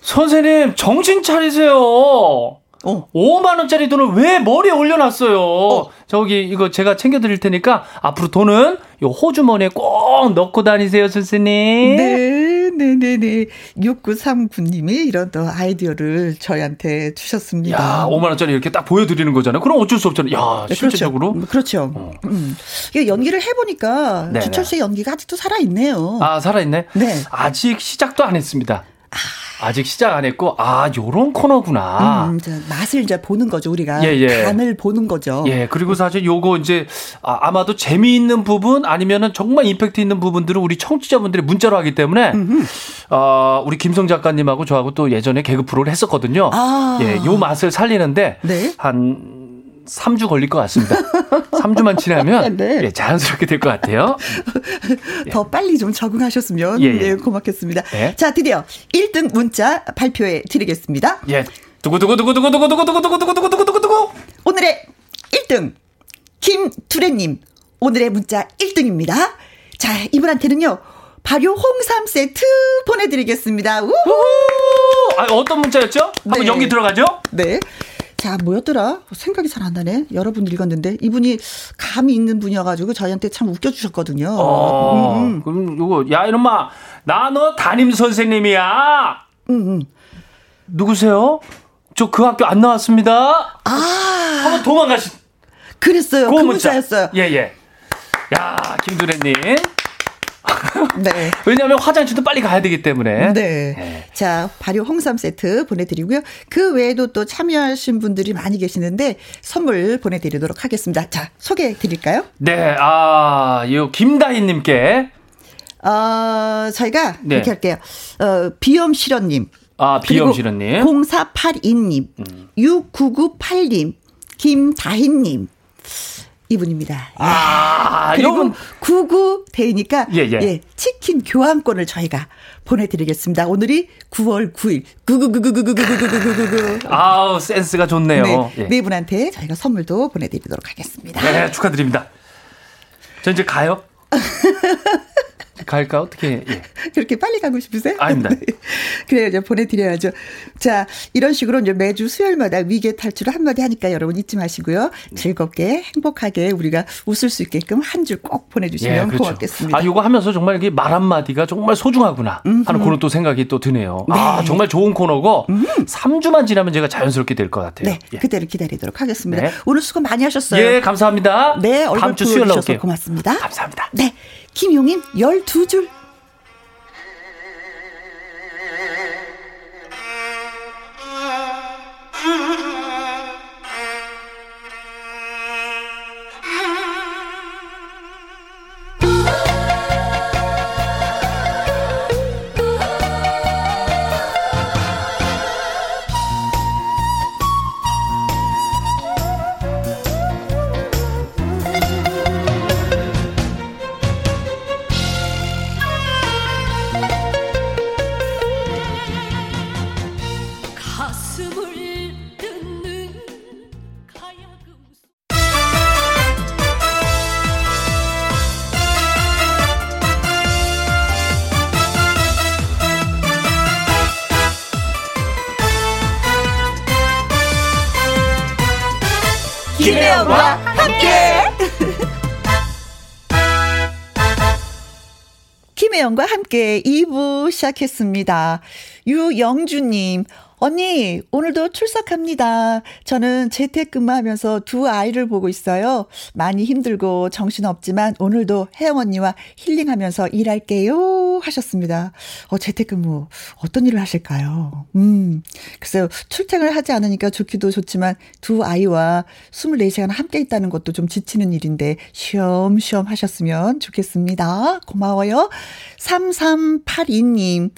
선생님 정신 차리세요. 어. 5만 원짜리 돈을 왜 머리에 올려놨어요? 어. 저기 이거 제가 챙겨드릴 테니까 앞으로 돈은 요 호주머니에 꼭 넣고 다니세요, 선생님. 네, 네, 네, 네. 6939님이 이런 또 아이디어를 저희한테 주셨습니다. 야, 5만 원짜리 이렇게 딱 보여드리는 거잖아요. 그럼 어쩔 수 없잖아요. 야, 네, 실제적으로. 그렇죠. 그렇죠. 어. 음. 이게 연기를 해보니까 네, 주철 씨의 연기가 아직도 살아있네요. 아, 살아있네? 네. 아직 시작도 안 했습니다. 아. 아직 시작 안 했고 아 요런 코너구나. 음, 맛을 이제 보는 거죠 우리가 예, 예. 간을 보는 거죠. 예 그리고 사실 요거 이제 아, 마도 재미있는 부분 아니면은 정말 임팩트 있는 부분들을 우리 청취자분들이 문자로 하기 때문에 어, 우리 김성 작가님하고 저하고 또 예전에 개그 프로를 했었거든요. 아. 예요 맛을 살리는데 네? 한 3주 걸릴 것 같습니다. 3주만 지나면 네. 예, 자연스럽게 될 것 같아요. 더 빨리 좀 적응하셨으면 예, 예. 네, 고맙겠습니다. 예. 자, 드디어 1등 문자 발표해 드리겠습니다. 예. 두구두구두구두구두구두구두구두구두구두구두구두구 오늘의 1등 김두래 님 오늘의 문자 1등입니다. 자, 이분한테는요. 발효 홍삼 세트 보내드리겠습니다. 우후! 아, 어떤 문자였죠? 한번 네. 연기 들어가죠? 네. 자, 뭐였더라? 생각이 잘 안 나네. 여러분 읽었는데. 이분이 감이 있는 분이어가지고 저희한테 참 웃겨주셨거든요. 어, 음, 음. 그럼 요거, 야, 이놈아. 나 너 담임 선생님이야. 음, 음. 누구세요? 저 그 학교 안 나왔습니다. 아. 한번 도망가시. 그랬어요. 그 문자였어요. 예, 예. 야, 김두래님. 네. 왜냐하면 화장실도 빨리 가야 되기 때문에. 네. 네. 자, 발효 홍삼 세트 보내드리고요. 그 외에도 또 참여하신 분들이 많이 계시는데 선물 보내드리도록 하겠습니다. 자, 소개해 드릴까요? 네. 아, 이 김다희님께. 어, 저희가 네. 이렇게 할게요. 어, 비염 실현님. 아, 비염 실현님. 0482님. 음. 6998님. 김다희님. 이분입니다. 아, 그리고 이분. 99 대이니까 예, 예. 예, 치킨 교환권을 저희가 보내드리겠습니다. 오늘이 9월 9일. 99999999999. 아우, 센스가 좋네요. 네, 예. 네 분한테 저희가 선물도 보내드리도록 하겠습니다. 네, 축하드립니다. 저 이제 가요? 갈까 어떻게? 예. 그렇게 빨리 가고 싶으세요? 아닙니다. 네. 그래요, 이제 보내드려야죠. 자, 이런 식으로 이제 매주 수요일마다 위계 탈출을 한마디 하니까 여러분 잊지 마시고요. 즐겁게 행복하게 우리가 웃을 수 있게끔 한 줄 꼭 보내주시면 예, 그렇죠. 고맙겠습니다. 아, 이거 하면서 정말 이게 말 한마디가 정말 소중하구나 하는 음흠. 그런 또 생각이 또 드네요. 네. 아, 정말 좋은 코너고 음. 3주만 지나면 제가 자연스럽게 될 것 같아요. 네, 예. 그대로 기다리도록 하겠습니다. 네. 오늘 수고 많이 하셨어요. 예, 감사합니다. 네, 다음 주 수요일 나올게요. 고맙습니다. 감사합니다. 네, 김용임 12줄 함께 2부 시작했습니다. 유영주님, 언니, 오늘도 출석합니다. 저는 재택근무하면서 두 아이를 보고 있어요. 많이 힘들고 정신없지만 오늘도 혜영 언니와 힐링하면서 일할게요. 하셨습니다. 어, 재택근무. 어떤 일을 하실까요? 음, 글쎄요. 출퇴근을 하지 않으니까 좋기도 좋지만 두 아이와 24시간 함께 있다는 것도 좀 지치는 일인데 쉬엄쉬엄 하셨으면 좋겠습니다. 고마워요. 3382님.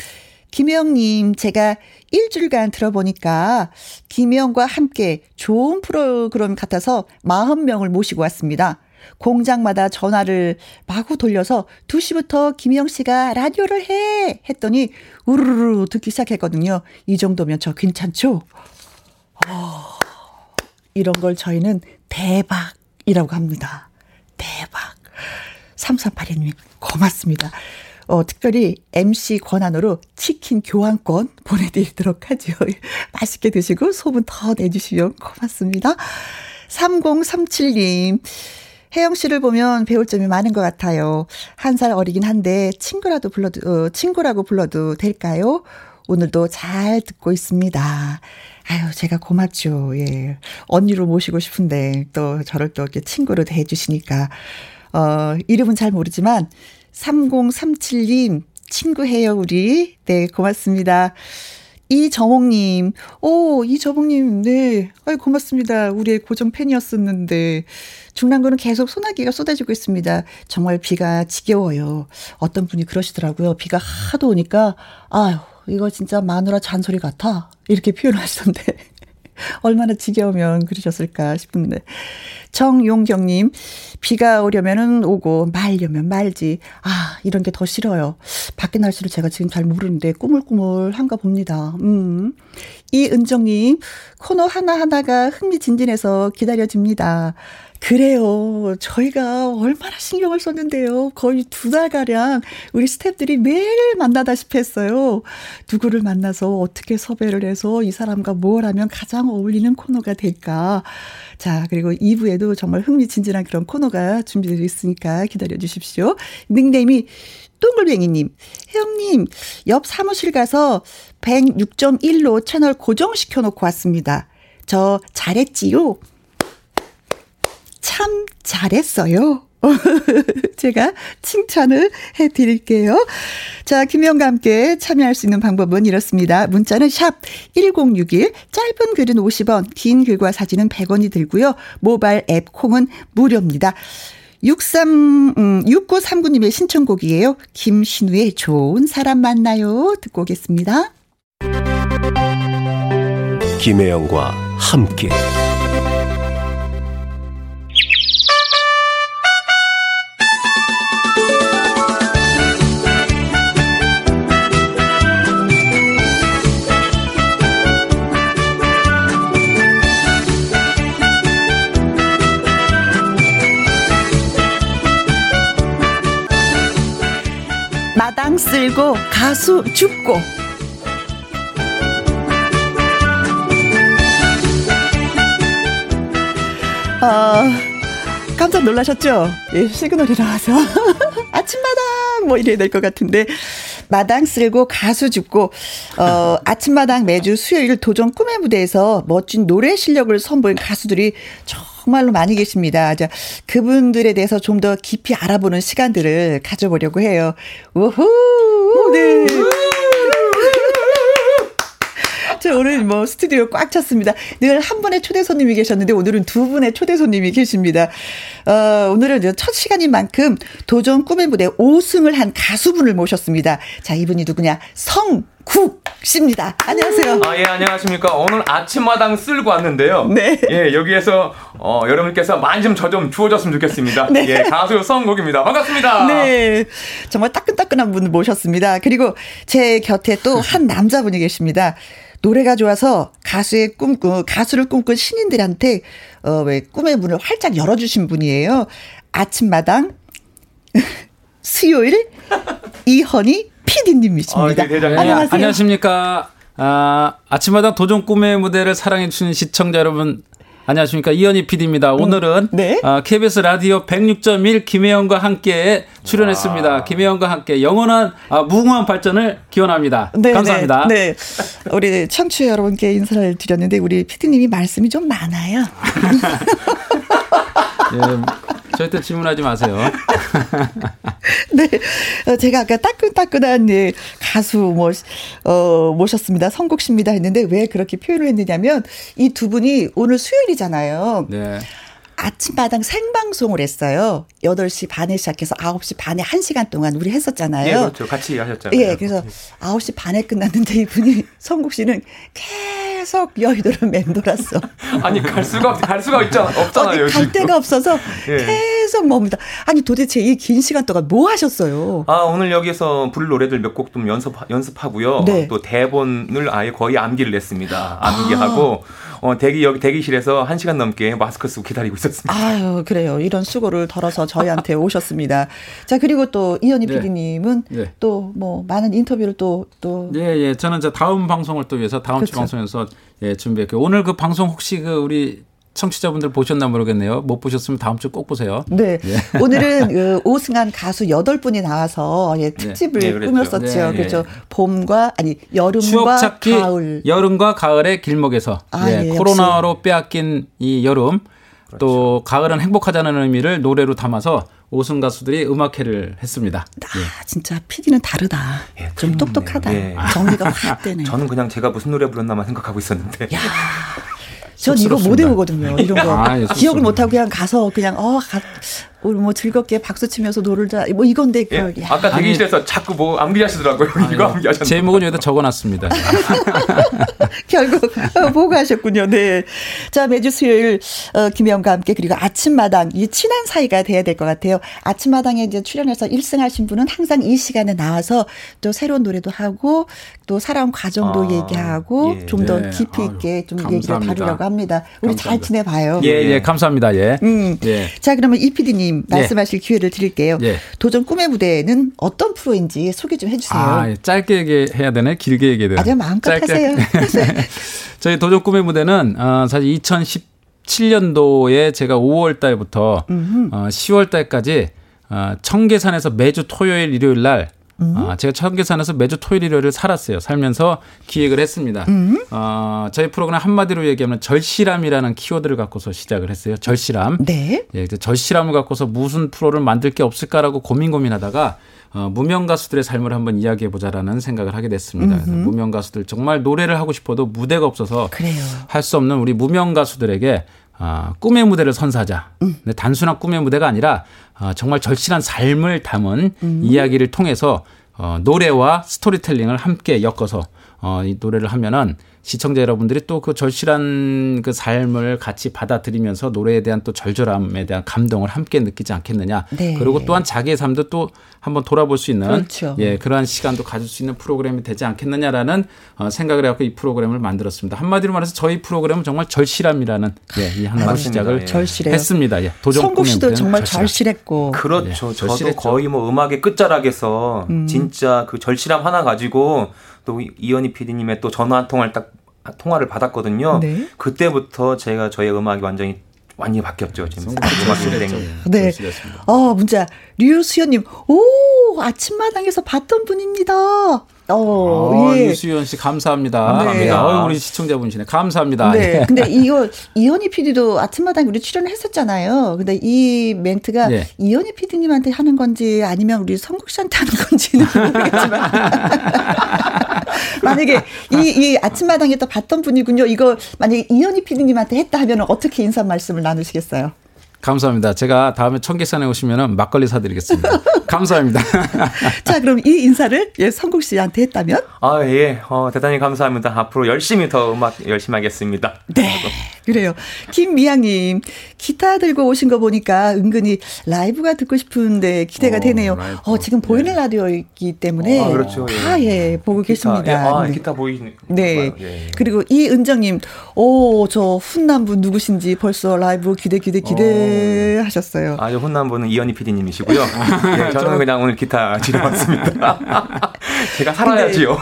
김혜영님, 제가 일주일간 들어보니까 김혜영과 함께 좋은 프로그램 같아서 40명을 모시고 왔습니다. 공장마다 전화를 마구 돌려서 2시부터 김영 씨가 라디오를 해! 했더니 우르르 듣기 시작했거든요. 이 정도면 저 괜찮죠? 어, 이런 걸 저희는 대박이라고 합니다. 대박. 3382님, 고맙습니다. 어, 특별히 MC 권한으로 치킨 교환권 보내드리도록 하죠. 맛있게 드시고 소문 더 내주시면 고맙습니다. 3037님. 혜영 씨를 보면 배울 점이 많은 것 같아요. 한 살 어리긴 한데 친구라도 불러도 어, 친구라고 불러도 될까요? 오늘도 잘 듣고 있습니다. 아유, 제가 고맙죠. 예. 언니로 모시고 싶은데 또 저를 또 이렇게 친구로 대해 주시니까 어, 이름은 잘 모르지만 3037님, 친구해요, 우리. 네, 고맙습니다. 이정옥님, 오, 이정옥님, 네. 아이, 고맙습니다. 우리의 고정 팬이었었는데. 중랑구는 계속 소나기가 쏟아지고 있습니다. 정말 비가 지겨워요. 어떤 분이 그러시더라고요. 비가 하도 오니까, 아유, 이거 진짜 마누라 잔소리 같아. 이렇게 표현하시던데. 얼마나 지겨우면 그러셨을까 싶은데. 정용경님, 비가 오려면은 오고, 말려면 말지. 아, 이런 게 더 싫어요. 밖에 날씨를 제가 지금 잘 모르는데, 꾸물꾸물한가 봅니다. 음. 이은정님, 코너 하나하나가 흥미진진해서 기다려집니다. 그래요. 저희가 얼마나 신경을 썼는데요. 거의 두 달가량 우리 스탭들이 매일 만나다시피 했어요. 누구를 만나서 어떻게 섭외를 해서 이 사람과 뭘 하면 가장 어울리는 코너가 될까. 자, 그리고 2부에도 정말 흥미진진한 그런 코너가 준비되어 있으니까 기다려 주십시오. 닉네임이 동글뱅이님, 혜영님, 옆 사무실 가서 106.1로 채널 고정시켜 놓고 왔습니다. 저 잘했지요? 참 잘했어요. 제가 칭찬을 해 드릴게요. 자, 김영과 함께 참여할 수 있는 방법은 이렇습니다. 문자는 샵 1061, 짧은 글은 50원, 긴 글과 사진은 100원이 들고요. 모바일 앱 콩은 무료입니다. 63, 음, 6939님의 신청곡이에요. 김신우의 좋은 사람 만나요. 듣고 오겠습니다. 김혜영과 함께. 쓸고 가수 죽고 아, 깜짝 놀라셨죠? 예, 시그널이 나와서. 아침마당! 뭐 이래야 될 것 같은데. 마당 쓸고 가수 죽고, 어, 아침마당 매주 수요일 도전 꿈의 무대에서 멋진 노래 실력을 선보인 가수들이 정말로 많이 계십니다. 자, 그분들에 대해서 좀 더 깊이 알아보는 시간들을 가져보려고 해요. 우후! 네. 자, 오늘 뭐 스튜디오 꽉 찼습니다. 늘 한 분의 초대 손님이 계셨는데 오늘은 두 분의 초대 손님이 계십니다. 어, 오늘은 첫 시간인 만큼 도전 꿈의 무대 5승을 한 가수분을 모셨습니다. 자, 이분이 누구냐? 성 국 씨입니다. 안녕하세요. 아, 예, 안녕하십니까. 오늘 아침마당 쓸고 왔는데요. 네. 예, 여기에서, 어, 여러분께서 많이 좀저좀 주워줬으면 좋겠습니다. 네. 예, 가수 성국입니다. 반갑습니다. 네. 정말 따끈따끈한 분 모셨습니다. 그리고 제 곁에 또 한 남자분이 계십니다. 노래가 좋아서 가수의 꿈, 꾸 가수를 꿈꾼 신인들한테, 어, 왜 꿈의 문을 활짝 열어주신 분이에요. 아침마당, 수요일, 이헌이 PD님이십니다. 아, 네, 대장님. 안녕하세요. 안녕하십니까. 아, 아침마다 도전 꿈의 무대를 사랑해주시는 시청자 여러분, 안녕하십니까. 이현희 PD입니다. 오늘은 네. 아, KBS 라디오 106.1 김혜영과 함께 출연했습니다. 김혜영과 함께 영원한 아, 무궁한 발전을 기원합니다. 네, 감사합니다. 네, 네. 우리 청취자 여러분께 인사를 드렸는데 우리 PD님이 말씀이 좀 많아요. 예, 절대 질문하지 마세요. 네. 어, 제가 아까 따끈따끈한 예, 가수 모, 어, 모셨습니다. 성국 씨입니다 했는데 왜 그렇게 표현을 했느냐면 이 두 분이 오늘 수요일이잖아요. 네. 아침마당 생방송을 했어요. 8시 반에 시작해서 9시 반에 1시간 동안 우리 했었잖아요. 예, 그렇죠. 같이 하셨잖아요. 예, 그래서 9시 반에 끝났는데 이분이 성국 씨는 계속 여의도를 맴돌았어. 아니, 갈 수가, 갈 수가 있잖아, 없잖아요. 갈 지금. 데가 없어서 예. 계속 멉니다. 아니 도대체 이 긴 시간 동안 뭐 하셨어요? 아, 오늘 여기서 부를 노래들 몇 곡 좀 연습, 연습하고요. 네. 또 대본을 아예 거의 암기를 냈습니다. 암기하고, 어, 대기, 여기 대기실에서 한 시간 넘게 마스크 쓰고 기다리고 있었습니다. 아유, 그래요. 이런 수고를 덜어서 저희한테 오셨습니다. 자, 그리고 또 이현희 네. PD님은 네. 또뭐 많은 인터뷰를 또, 또. 예, 예. 저는 이제 다음 방송을 또 위해서 다음 주 그렇죠. 방송에서 예, 준비했고요. 오늘 그 방송 혹시 그 우리 청취자분들 보셨나 모르겠네요. 못 보셨으면 다음 주 꼭 보세요. 네. 오늘은 그 오승한 가수 8분이 나와서 예, 특집을 네, 그랬죠. 꾸몄었죠. 네, 그렇죠. 봄과, 아니, 여름과 추억 찾기 가을. 여름과 가을의 길목에서 아, 예, 예, 코로나로 빼앗긴 이 여름 그렇죠. 또 가을은 행복하자는 의미를 노래로 담아서 오승 가수들이 음악회를 했습니다. 아, 진짜 PD는 다르다. 예, 좀. 똑똑하다. 예. 정리가 확 되네. 저는 그냥 제가 무슨 노래 불렀나만 생각하고 있었는데. 전 이거 못. 외우거든요. 이런 거. 아, 예, 기억을 쑥스럽네. 못하고 그냥 가서 그냥, 어, 가, 오늘 뭐 즐겁게 박수 치면서 놀자. 뭐 이건데, 예, 그, 야. 아까 대기실에서 자꾸 뭐 암기하시더라고요. 이거 암기하셨나요? 제목은 여기다 적어놨습니다. 결국 어, 보고 하셨군요. 네. 자 매주 수요일 어, 김혜영과 함께 그리고 아침마당 이 친한 사이가 돼야 될 것 같아요. 아침마당에 이제 출연해서 1승하신 분은 항상 이 시간에 나와서 또 새로운 노래도 하고 또 살아온 과정도 아, 얘기하고 예. 좀더 네. 깊이 있게 아유, 좀 얘기를 감사합니다. 다루려고 합니다. 우리 잘 감사합니다. 지내봐요. 예, 예, 감사합니다. 예. 음. 예. 자, 그러면 이 PD님 말씀하실 기회를 드릴게요. 예. 도전 꿈의 무대는 어떤 프로인지 소개 좀 해주세요. 아, 예, 짧게 얘기해야 되네, 길게 얘기해야 되네. 아주 마음껏 짧게 하세요. 저희 도전 꿈의 무대는 어, 사실 2017년도에 제가 5월 달부터 어, 10월 달까지 어, 청계산에서 매주 토요일 일요일 날 어, 제가 청계산에서 매주 토요일 일요일을 살았어요. 살면서 기획을 했습니다. 어, 저희 프로그램 한마디로 얘기하면 절실함이라는 키워드를 갖고서 시작을 했어요. 절실함. 네. 예, 절실함을 갖고서 무슨 프로를 만들 게 없을까라고 고민 고민하다가 어, 무명 가수들의 삶을 한번 이야기해 보자라는 생각을 하게 됐습니다. 그래서 무명 가수들 정말 노래를 하고 싶어도 무대가 없어서. 할 수 없는 우리 무명 가수들에게 아, 꿈의 무대를 선사하자. 근데 단순한 꿈의 무대가 아니라 아, 정말 절실한 삶을 담은 이야기를 통해서 어, 노래와 스토리텔링을 함께 엮어서 어, 이 노래를 하면은 시청자 여러분들이 또 그 절실한 그 삶을 같이 받아들이면서 노래에 대한 또 절절함에 대한 감동을 함께 느끼지 않겠느냐. 네. 그리고 또한 자기의 삶도 또 한번 돌아볼 수 있는 그렇죠. 예 그러한 시간도 가질 수 있는 프로그램이 되지 않겠느냐라는 어, 생각을 해갖고 이 프로그램을 만들었습니다. 한마디로 말해서 저희 프로그램은 정말 절실함이라는 예, 이 하나로 시작을 예. 했습니다. 예, 도전 성국 씨도 정말 절실함. 절실했고 그렇죠. 예, 저도 절실했죠. 거의 뭐 음악의 끝자락에서 음. 진짜 그 절실함 하나 가지고 또 이현희 PD님의 또 전화 한 통화를 딱 통화를 받았거든요. 네. 그때부터 제가 저의 음악이 완전히 완전히 바뀌었죠. 지금 음악 인생이. 네. 어 문자 류수연님 오 아침마당에서 봤던 분입니다. 어, 아, 예. 유수연 씨 감사합니다. 네. 어, 우리 시청자분이시네. 감사합니다. 네. 예. 근데 이거 이현희 PD도 아침마당 우리 출연을 했었잖아요. 근데 이 멘트가 네. 이현희 PD님한테 하는 건지 아니면 우리 성국 씨한테 하는 건지는 모르겠지만 만약에 이, 이 아침마당에 또 봤던 분이군요. 이거 만약에 이현희 PD님한테 했다 하면 어떻게 인사 말씀을 나누시겠어요? 감사합니다. 제가 다음에 청계산에 오시면 막걸리 사드리겠습니다. 감사합니다. 자, 그럼 이 인사를 예, 성국 씨한테 했다면? 아, 예. 어, 대단히 감사합니다. 앞으로 열심히 더 음악 열심히 하겠습니다. 네. 그래요. 김미양님, 기타 들고 오신 거 보니까 은근히 라이브가 듣고 싶은데 기대가 어, 되네요. 라이브. 어, 지금 보이는 예. 라디오이기 때문에 아, 그렇죠. 다 예, 예 보고 기타, 계십니다. 예, 아, 네. 기타 보이는. 네. 예. 그리고 이은정님, 오, 저 훈남분 누구신지 벌써 라이브 기대, 기대, 기대 어. 하셨어요. 아, 저 훈남분은 이현희 PD님이시고요. 네, 저는 그냥 오늘 기타 지려봤습니다. 제가 살아야지요.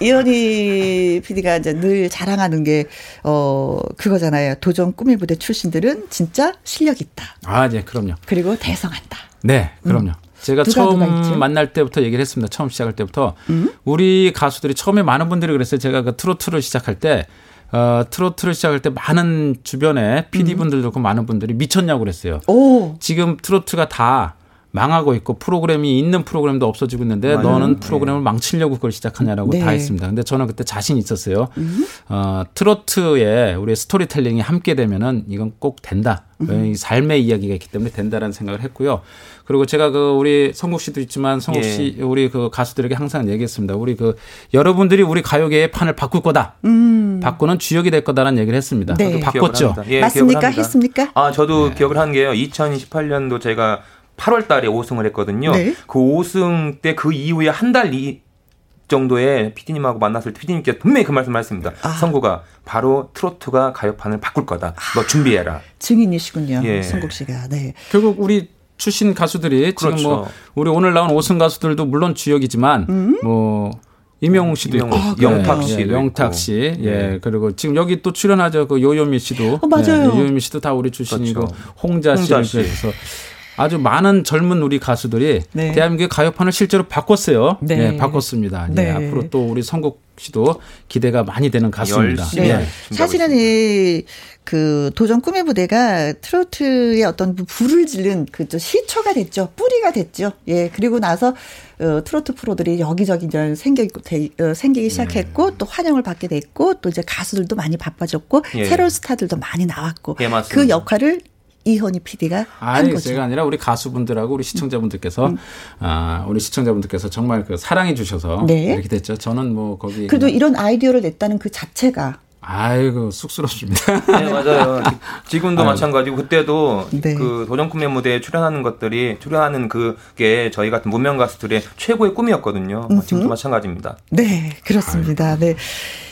이현희 PD가 이제 늘 자랑하는 게, 어, 그거잖아요. 도전 꿈의 부대 출신들은 진짜 실력 있다. 아, 네, 그럼요. 그리고 대성한다. 네, 그럼요. 음. 제가 누가, 처음 누가 만날 때부터 얘기를 했습니다. 처음 시작할 때부터. 음? 우리 가수들이 처음에 많은 분들이 그랬어요. 제가 그 트로트를 시작할 때, 어, 트로트를 시작할 때 많은 주변에 PD분들도 그 많은 분들이 미쳤냐고 그랬어요. 오. 지금 트로트가 다 망하고 있고 프로그램이 있는 프로그램도 없어지고 있는데 맞아요. 너는 네. 프로그램을 네. 망치려고 그걸 시작하냐라고 네. 다 했습니다. 근데 저는 그때 자신 있었어요. 음. 어, 트로트에 우리 스토리텔링이 함께 되면은 이건 꼭 된다. 음. 삶의 이야기가 있기 때문에 된다라는 생각을 했고요. 그리고 제가 그 우리 성국 씨도 있지만 성국 씨 예. 우리 그 가수들에게 항상 얘기했습니다. 우리 그 여러분들이 우리 가요계의 판을 바꿀 거다. 음. 바꾸는 주역이 될 거다라는 얘기를 했습니다. 네. 바꿨죠. 예, 맞습니까? 했습니까? 아 저도 네. 기억을 한 게요. 2018년도 제가 8월 달에 5승을 했거든요. 네. 그 5승 때 그 이후에 한 달 이 정도에 피디님하고 만났을 때 피디님께서 분명히 그 말씀을 하셨습니다. 아. 선구가 바로 트로트가 가요판을 바꿀 거다. 너 준비해라. 증인이시군요. 예. 성국 씨가. 네. 결국 우리 출신 가수들이 그렇죠. 지금 뭐 우리 오늘 나온 5승 가수들도 물론 주역이지만 음? 뭐 이명웅 씨도 있고 아, 영탁 씨, 예, 영탁 씨, 예. 예. 그리고 지금 여기 또 출연하죠 그 요요미 씨도, 어, 맞아요. 예, 요요미 씨도 다 우리 출신이고 그렇죠. 홍자, 홍자 씨, 그래서 아주 많은 젊은 우리 가수들이 네. 대한민국의 가요판을 실제로 바꿨어요. 네, 네 바꿨습니다. 네. 앞으로 또 우리 선곡 씨도 기대가 많이 되는 가수입니다. 네. 네. 사실은 이 그 도전 꿈의 부대가 트로트의 어떤 불을 지른 그 시초가 됐죠. 뿌리가 됐죠. 예. 그리고 나서 어, 트로트 프로들이 여기저기 이제 생겨 어, 생기기 시작했고 네. 또 환영을 받게 됐고 또 이제 가수들도 많이 바빠졌고 예. 새로운 스타들도 많이 나왔고 예, 그 역할을 이현희 PD가 한 거죠. 제가 아니라 우리 가수분들하고 우리 시청자분들께서 음. 아, 우리 시청자분들께서 정말 그 사랑해 주셔서 네. 이렇게 됐죠. 저는 뭐 거기 그래도 이런 아이디어를 냈다는 그 자체가 아이고 쑥스럽습니다. 네 맞아요. 지금도 아유. 마찬가지고 그때도 네. 그 도전 꿈의 무대에 출연하는 것들이 출연하는 그게 저희 같은 무명 가수들의 최고의 꿈이었거든요. 지금도 마찬가지입니다. 네 그렇습니다. 아유. 네.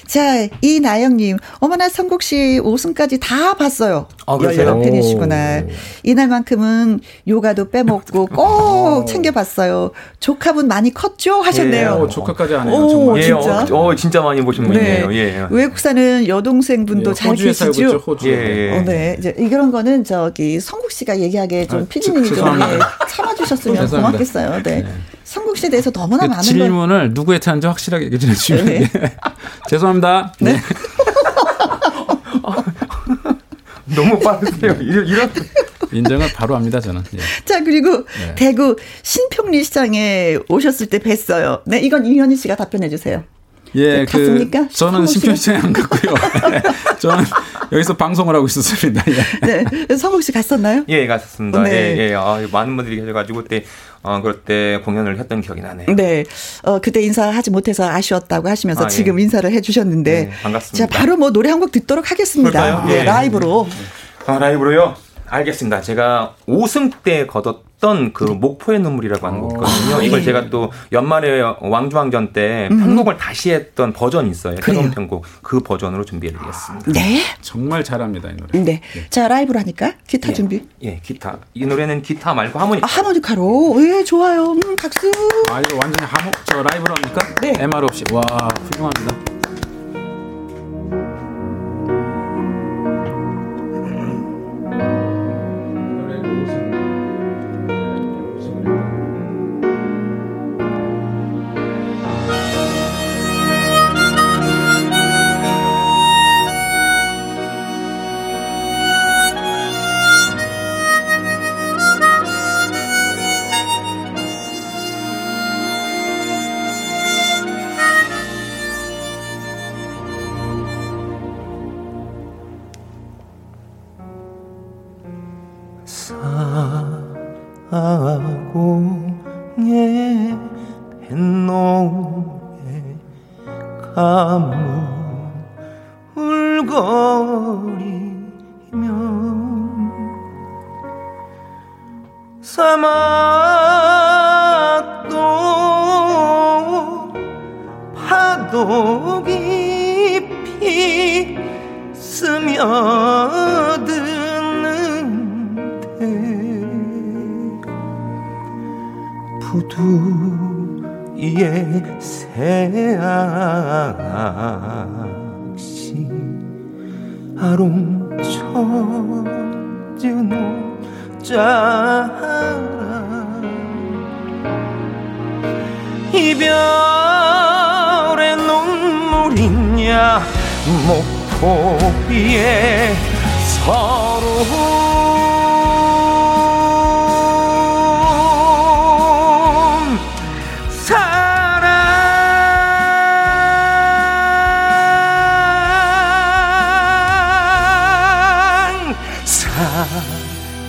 자, 이나영님, 어머나 성국 씨 5승까지 다 봤어요. 아, 열렬한 팬이시구나. 이날만큼은 요가도 빼먹고 꼭 챙겨봤어요. 조카분 많이 컸죠? 하셨네요. 예, 어, 조카까지 안 해요. 정말. 예, 진짜? 어, 어, 진짜 많이 보신 분이에요. 네. 예. 외국 사는 여동생분도 예, 잘 계시죠? 있죠, 호주. 예, 예. 어, 네. 이제 이런 거는 저기 성국 씨가 얘기하기에 좀 아, 피디님이 좀 예, 참아주셨으면 고맙겠어요. 네. 네. 성국 씨에 대해서 너무나 그 많은 질문을 걸... 누구한테 하는지 확실하게 얘기해 주시면 네. 죄송합니다. 네. 네. 너무 빠르세요. 이런 인정을 바로 합니다, 저는. 예. 자, 그리고 네. 대구 신평리 시장에 오셨을 때 뵀어요. 네, 이건 이현희 씨가 답변해 주세요. 예, 그 갔습니까? 저는 심표시장에 안 갔고요. 저는 여기서 방송을 하고 있었습니다. 예. 네, 성욱 씨 갔었나요? 예, 갔었습니다. 네. 예, 예. 아, 많은 분들이 계셔가지고 그때 어, 그럴 때 공연을 했던 기억이 나네요. 네, 어, 그때 인사하지 못해서 아쉬웠다고 하시면서 아, 예. 지금 인사를 해주셨는데, 네, 반갑습니다. 자, 바로 뭐 노래 한 곡 듣도록 하겠습니다. 네, 예. 라이브로. 아, 라이브로요. 알겠습니다. 제가 5승 때 거뒀 던그 네. 목포의 눈물이라고 하는 곡이거든요. 아, 이걸 예. 제가 또 연말에 왕주왕전 때 음. 편곡을 다시 했던 버전이 있어요. 새로운 편곡. 그 버전으로 준비해드리겠습니다. 네. 정말 잘합니다, 이 노래. 네. 네. 자, 라이브로 하니까 기타 예. 준비. 예, 기타. 이 노래는 기타 말고 하모니카. 아, 하모니카로. 예, 좋아요. 음, 박수. 아, 이거 완전히 하모, 저 라이브로 합니까? 네. MR 없이. 와, 훌륭합니다.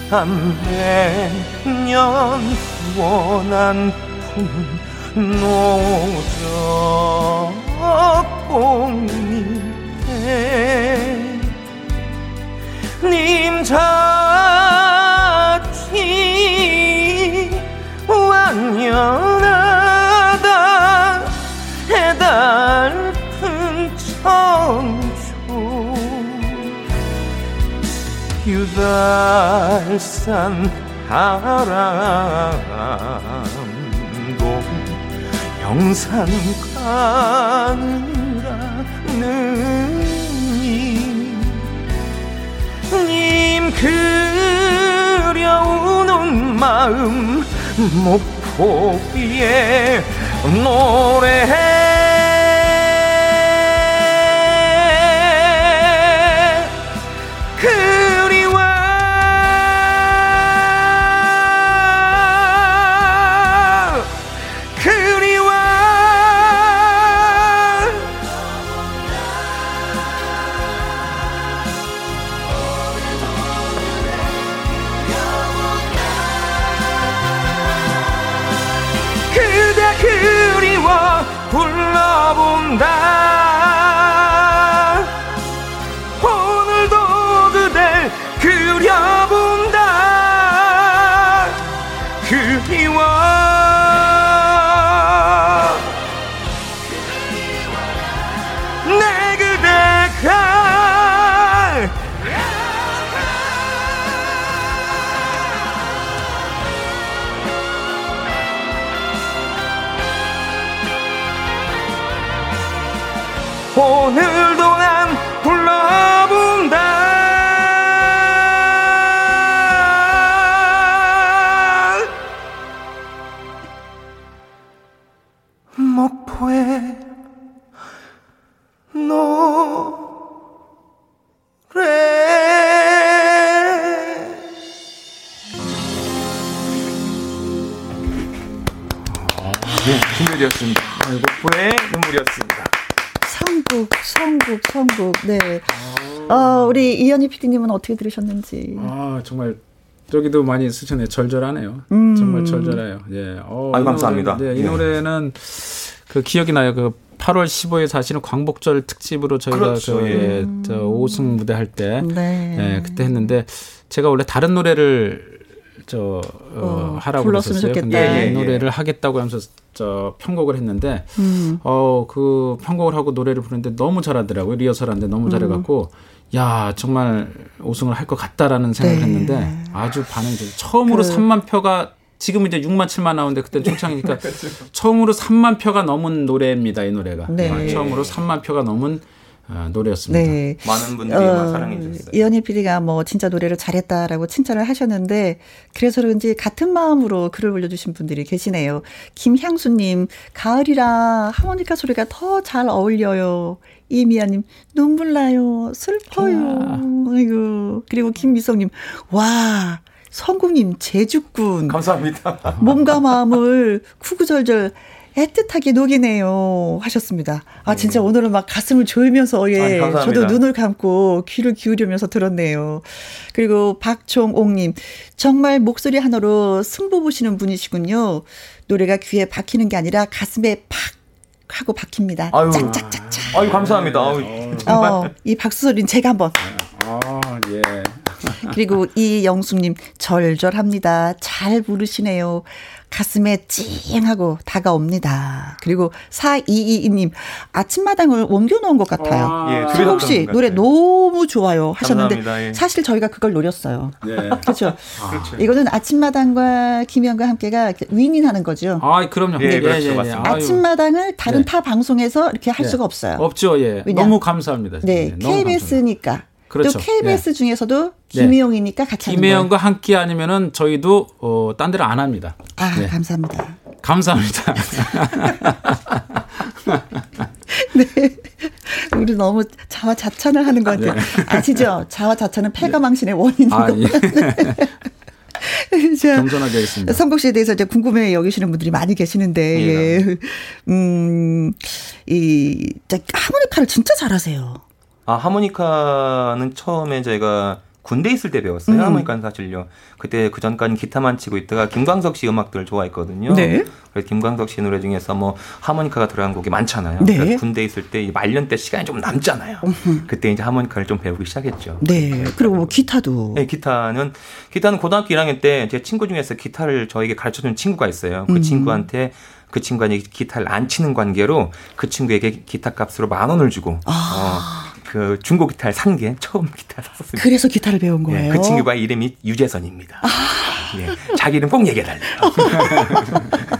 한백년 원한 품 노적 공립에 님자 유달산 바람도 영산 가느라는 님 그려오는 마음 목포 위에 노래해 성국. 네. 어, 우리 이현희 PD님은 어떻게 들으셨는지. 아, 정말 저기도 많이 쓰셨네요. 절절하네요. 음. 정말 절절해요. 예. 어, 아, 감사합니다. 노래, 네, 이 예. 노래는 그 기억이 나요. 그 8월 15일 사실은 광복절 특집으로 저희가 그렇죠. 그 예, 저 5승 무대 할 때, 네. 예, 그때 했는데 제가 원래 다른 노래를 저 어, 어, 하라고 그랬었어요. 근데 예, 이 예. 노래를 하겠다고 하면서 저 편곡을 했는데 음. 어그 편곡을 하고 노래를 부르는데 너무 잘하더라고요. 리허설하는데 너무 잘해갖고 음. 야 정말 우승을 할 것 같다라는 생각을 네. 했는데 아주 반응이 처음으로 그. 3만 표가 지금 이제 6만 7만 나오는데 그때 초창이니까 그렇죠. 처음으로 3만 표가 넘은 노래입니다. 이 노래가 네. 아, 처음으로 3만 표가 넘은 아, 노래였습니다. 네. 많은 분들이 어, 사랑해 주셨어요. 이현희 PD가 뭐 진짜 노래를 잘했다라고 칭찬을 하셨는데 그래서 그런지 같은 마음으로 글을 올려주신 분들이 계시네요. 김향수님 가을이라 하모니카 소리가 더 잘 어울려요. 이미아님 눈물 나요. 슬퍼요. 아. 아이고 그리고 김미성님 와 성국님 제주꾼 감사합니다. 몸과 마음을 쿠구절절 애틋하게 녹이네요 하셨습니다. 아 진짜 네. 오늘은 막 가슴을 조이면서 예 아, 저도 눈을 감고 귀를 기울이면서 들었네요. 그리고 박종옥님 정말 목소리 하나로 승부 보시는 분이시군요. 노래가 귀에 박히는 게 아니라 가슴에 팍 하고 박힙니다. 아유, 짝짝짝짝. 아유 감사합니다. 아유, 어, 이 박수 소리는 제가 한번. 아 예. 그리고 이영숙님 절절합니다. 잘 부르시네요. 가슴에 찡하고 다가옵니다. 그리고 4222님, 아침마당을 옮겨놓은 것 같아요. 아, 예, 씨, 노래 너무 좋아요. 하셨는데, 예. 사실 저희가 그걸 노렸어요. 네. 그렇죠. 아. 그렇죠. 이거는 아침마당과 김현과 함께가 윈윈하는 거죠. 아, 그럼요. 예, 네, 그렇죠. 네, 네, 아침마당을 다른 네. 타 방송에서 이렇게 할 네. 수가 없어요. 없죠, 예. 왜냐? 너무 감사합니다. 네, KBS니까. 그렇죠. 또 KBS 네. 중에서도 김혜영이니까 같이 김혜영과 함께 아니면은 저희도 어, 딴 데를 안 합니다. 아 네. 감사합니다. 감사합니다. 네. 우리 너무 자화자찬을 하는 것 같아요. 네. 아시죠? 자화자찬은 폐가망신의 원인인 아, 예. 겸손하게 하겠습니다. 성국 씨에 대해서 이제 궁금해 여기시는 분들이 많이 계시는데, 예. 예. 음, 이, 하모니카를 진짜 잘하세요. 아, 하모니카는 처음에 제가 군대 있을 때 배웠어요. 음. 하모니카는 사실요. 그때 그 전까지 기타만 치고 있다가 김광석 씨 음악들을 좋아했거든요. 네. 그래서 김광석 씨 노래 중에서 뭐 하모니카가 들어간 곡이 많잖아요. 네. 그래서 군대 있을 때 말년 때 시간이 좀 남잖아요. 음흠. 그때 이제 하모니카를 좀 배우기 시작했죠. 네. 그리고 뭐 기타도. 네, 기타는 기타는 고등학교 1학년 때 제 친구 중에서 기타를 저에게 가르쳐 준 친구가 있어요. 그 음. 친구한테 그 친구가 기타를 안 치는 관계로 그 친구에게 기타 값으로 만 원을 주고 아. 어, 그 중고 기타를 산 게 처음 기타 샀었습니다. 그래서 기타를 배운 예, 거예요. 네, 그 친구가 이름이 유재선입니다. 아. 네, 자기 이름 꼭 얘기해 달래요.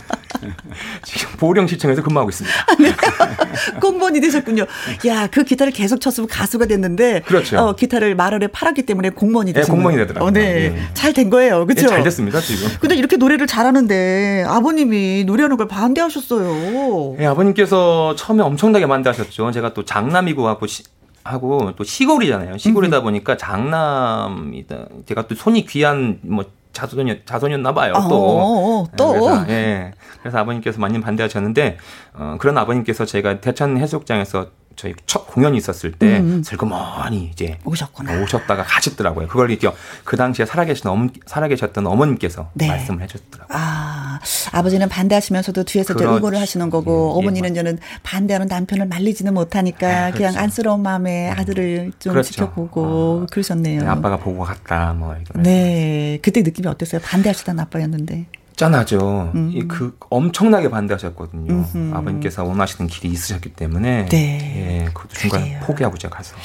지금 보령시청에서 근무하고 있습니다. 네. 공무원이 되셨군요. 야, 그 기타를 계속 쳤으면 가수가 됐는데. 그렇죠. 어, 기타를 말월에 팔았기 때문에 공무원이 되신 네, 공무원이 되더라고요. 어, 네. 네. 잘 된 거예요. 그렇죠? 네, 잘 됐습니다, 지금. 근데 이렇게 노래를 잘하는데 아버님이 노래하는 걸 반대하셨어요. 네, 아버님께서 처음에 엄청나게 반대하셨죠. 제가 또 장남이고 하고 시, 하고 또 시골이잖아요. 시골이다 보니까 장남이다. 제가 또 손이 귀한 뭐 자손이었 자손이었나 봐요. 또 어, 어, 또 그래서, 예. 그래서 아버님께서 많이 반대하셨는데 어, 그런 아버님께서 제가 대천 해수욕장에서 저희 첫 공연이 있었을 때 음. 음. 슬그머니 이제 오셨구나. 오셨다가 가셨더라고요. 그걸 이렇게 그 당시에 살아계신 어머 살아계셨던 어머님께서 네. 말씀을 해주셨더라고요. 아 아버지는 반대하시면서도 뒤에서 그렇... 응원을 하시는 거고 예, 어머니는 예. 저는 반대하는 남편을 말리지는 못하니까 아, 그렇죠. 그냥 안쓰러운 마음에 아들을 좀 그렇죠. 지켜보고 어. 그러셨네요. 네, 아빠가 보고 갔다 뭐 이런. 네 그때 느낌이 어땠어요? 반대하시던 아빠였는데. 짠하죠. 음. 그 엄청나게 반대하셨거든요. 음흠. 아버님께서 원하시는 길이 있으셨기 때문에 네. 예, 그 중간에 포기하고 제가 가서.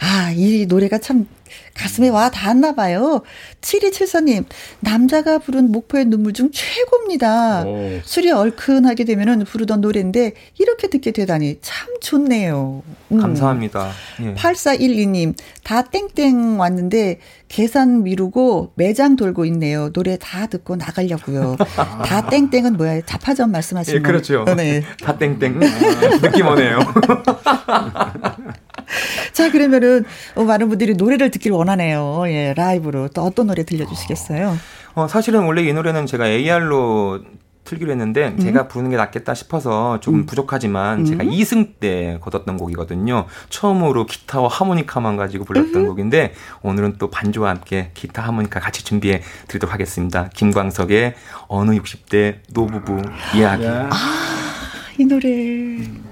아, 이 노래가 참 가슴에 와 닿았나 봐요. 7274님, 남자가 부른 목포의 눈물 중 최고입니다. 오. 술이 얼큰하게 되면은 부르던 노래인데 이렇게 듣게 되다니 참 좋네요. 음. 감사합니다. 예. 8412님, 다 땡땡 왔는데 계산 미루고 매장 돌고 있네요. 노래 다 듣고 나가려고요. 다 땡땡은 뭐야? 자파점 말씀하시는 예, 그렇죠. 네. 다 땡땡. 아, 느낌 오네요. 자, 그러면은 어, 많은 분들이 노래를 듣기를 원하네요. 예, 라이브로. 또 어떤 노래 들려주시겠어요? 어, 사실은 원래 이 노래는 제가 AR로 틀기로 했는데 음. 제가 부르는 게 낫겠다 싶어서 조금 음. 부족하지만 음. 제가 2승 때 거뒀던 곡이거든요. 처음으로 기타와 하모니카만 가지고 불렀던 곡인데 오늘은 또 반주와 함께 기타 하모니카 같이 준비해 드리도록 하겠습니다. 김광석의 어느 60대 노부부 이야기. 아, 이 노래.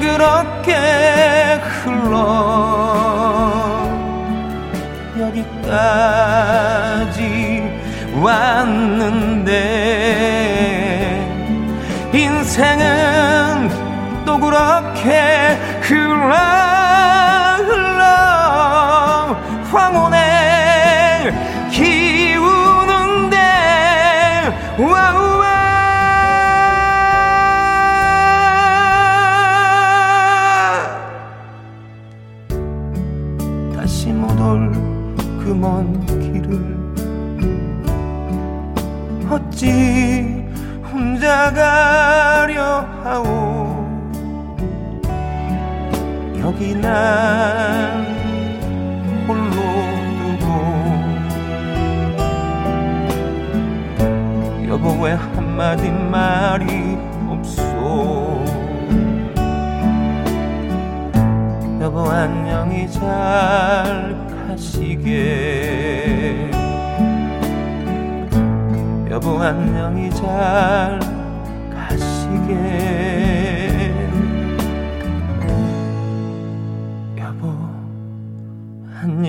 그렇게 흘러 여기까지 왔는데 인생은 또 그렇게 흘러 난 홀로 두고 여보 왜 한마디 말이 없소 여보 안녕히 잘 가시게. 여보 안녕히 잘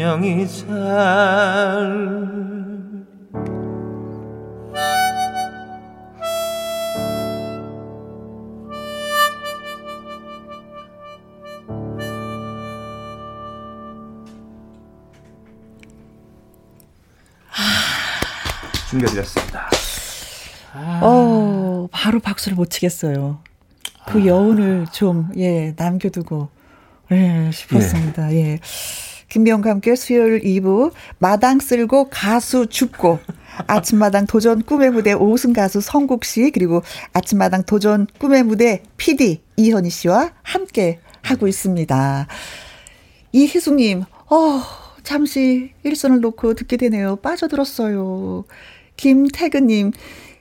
안녕히 잘 준비해드렸습니다. 아. 어, 바로 박수를 못 치겠어요. 그 아. 여운을 좀, 예, 남겨두고. 네, 싶었습니다. 예. 예. 김병과 함께 수요일 2부 마당 쓸고 가수 죽고 아침마당 도전 꿈의 무대 오승 가수 성국 씨 그리고 아침마당 도전 꿈의 무대 PD 이현희 씨와 함께 하고 있습니다. 이희숙님, 어, 잠시 일선을 놓고 듣게 되네요. 빠져들었어요. 김태근님,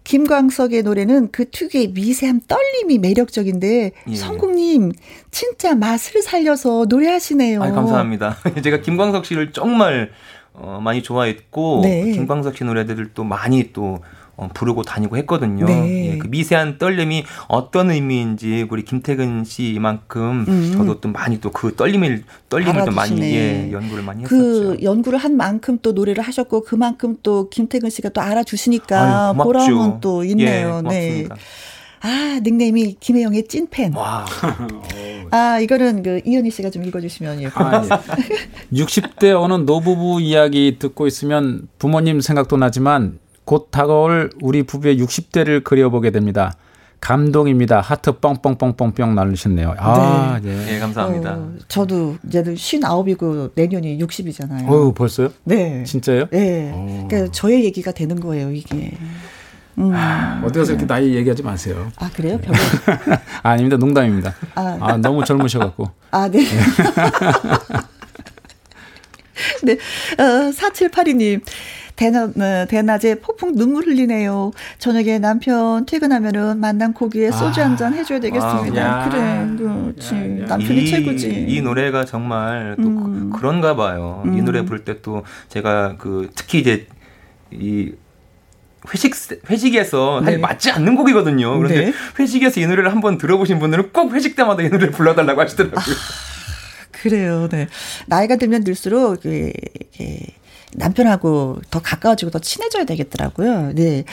김광석의 노래는 그 특유의 미세한 떨림이 매력적인데 예. 성국님 진짜 맛을 살려서 노래하시네요. 아 감사합니다. 제가 김광석 씨를 정말 어, 많이 좋아했고 네. 김광석 씨 노래들도 많이 또 어, 부르고 다니고 했거든요. 네. 예, 그 미세한 떨림이 어떤 의미인지 우리 김태근 씨만큼 음. 저도 또 많이 또 그 떨림을 떨림을 또 많이 예, 연구를 많이 그 했었죠. 그 연구를 한 만큼 또 노래를 하셨고 그만큼 또 김태근 씨가 또 알아주시니까 아유, 보람은 또 있네요. 예, 네. 아, 닉네임이 김혜영의 찐팬. 와. 아, 이거는 그 이현희 씨가 좀 읽어주시면 예. 아, 예. 60대 어느 노부부 이야기 듣고 있으면 부모님 생각도 나지만 곧 다가올 우리 부부의 60대를 그려보게 됩니다. 감동입니다. 하트 뻥뻥뻥뻥뻥 날리셨네요. 아, 네. 네. 네 감사합니다. 어, 저도 이제 59이고 내년이 60이잖아요. 어 벌써요? 네. 진짜요? 네. 오. 그러니까 저의 얘기가 되는 거예요, 이게. 음. 아, 어디 가서 이렇게 나이 얘기하지 마세요. 아, 그래요? 아, 아닙니다. 농담입니다. 아, 아 너무 젊으셔갖고. 아, 네. 네. 어, 4782님. 대낮, 어, 대낮에 폭풍 눈물 흘리네요. 저녁에 남편 퇴근하면은 만난 고기에 소주 아, 한잔 해줘야 되겠습니다. 아, 그래, 그렇지. 야, 야. 남편이 이, 최고지. 이 노래가 정말 또 음. 그, 런가 봐요. 음. 이 노래 부를 때 또 제가 그 특히 이제 이 회식 회식에서 네. 맞지 않는 곡이거든요. 그런데 네. 회식에서 이 노래를 한번 들어보신 분들은 꼭 회식 때마다 이 노래를 불러달라고 하시더라고요. 아, 그래요. 네. 나이가 들면 들수록 그, 그 남편하고 더 가까워지고 더 친해져야 되겠더라고요. 네.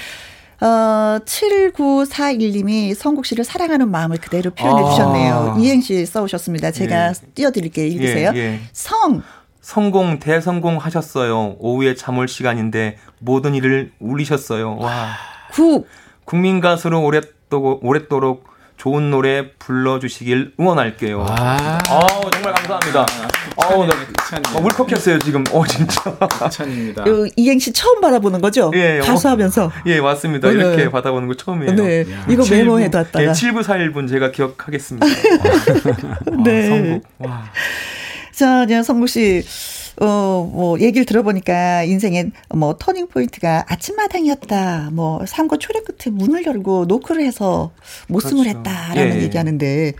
어, 7941님이 성국 씨를 사랑하는 마음을 그대로 표현해 아. 주셨네요. 이행시 써오셨습니다. 제가 예. 띄워드릴게요. 읽으세요. 예, 예. 성. 성공, 대성공 하셨어요. 오후에 잠올 시간인데 모든 일을 울리셨어요. 와. 국. 국민 가수로 오랫도록, 오랫도록 좋은 노래 불러주시길 응원할게요. 아, 어, 정말 감사합니다. 어, 나 어, 울컥했어요 지금. 어 진짜. 찬입니다. 이행시 처음 받아보는 거죠? 예, 가수하면서. 예, 맞습니다. 네. 이렇게 받아보는 거 처음이에요. 네, 야. 이거 메모해뒀다가. 예, 7941분 제가 기억하겠습니다. 네. 아, 성국. 와. 자, 이제 성국 씨. 어, 뭐, 얘기를 들어보니까 인생의 뭐, 터닝 포인트가 아침마당이었다. 뭐, 삼고초려 끝에 문을 열고 노크를 해서 모승을 그렇죠. 했다라는 예. 얘기하는데,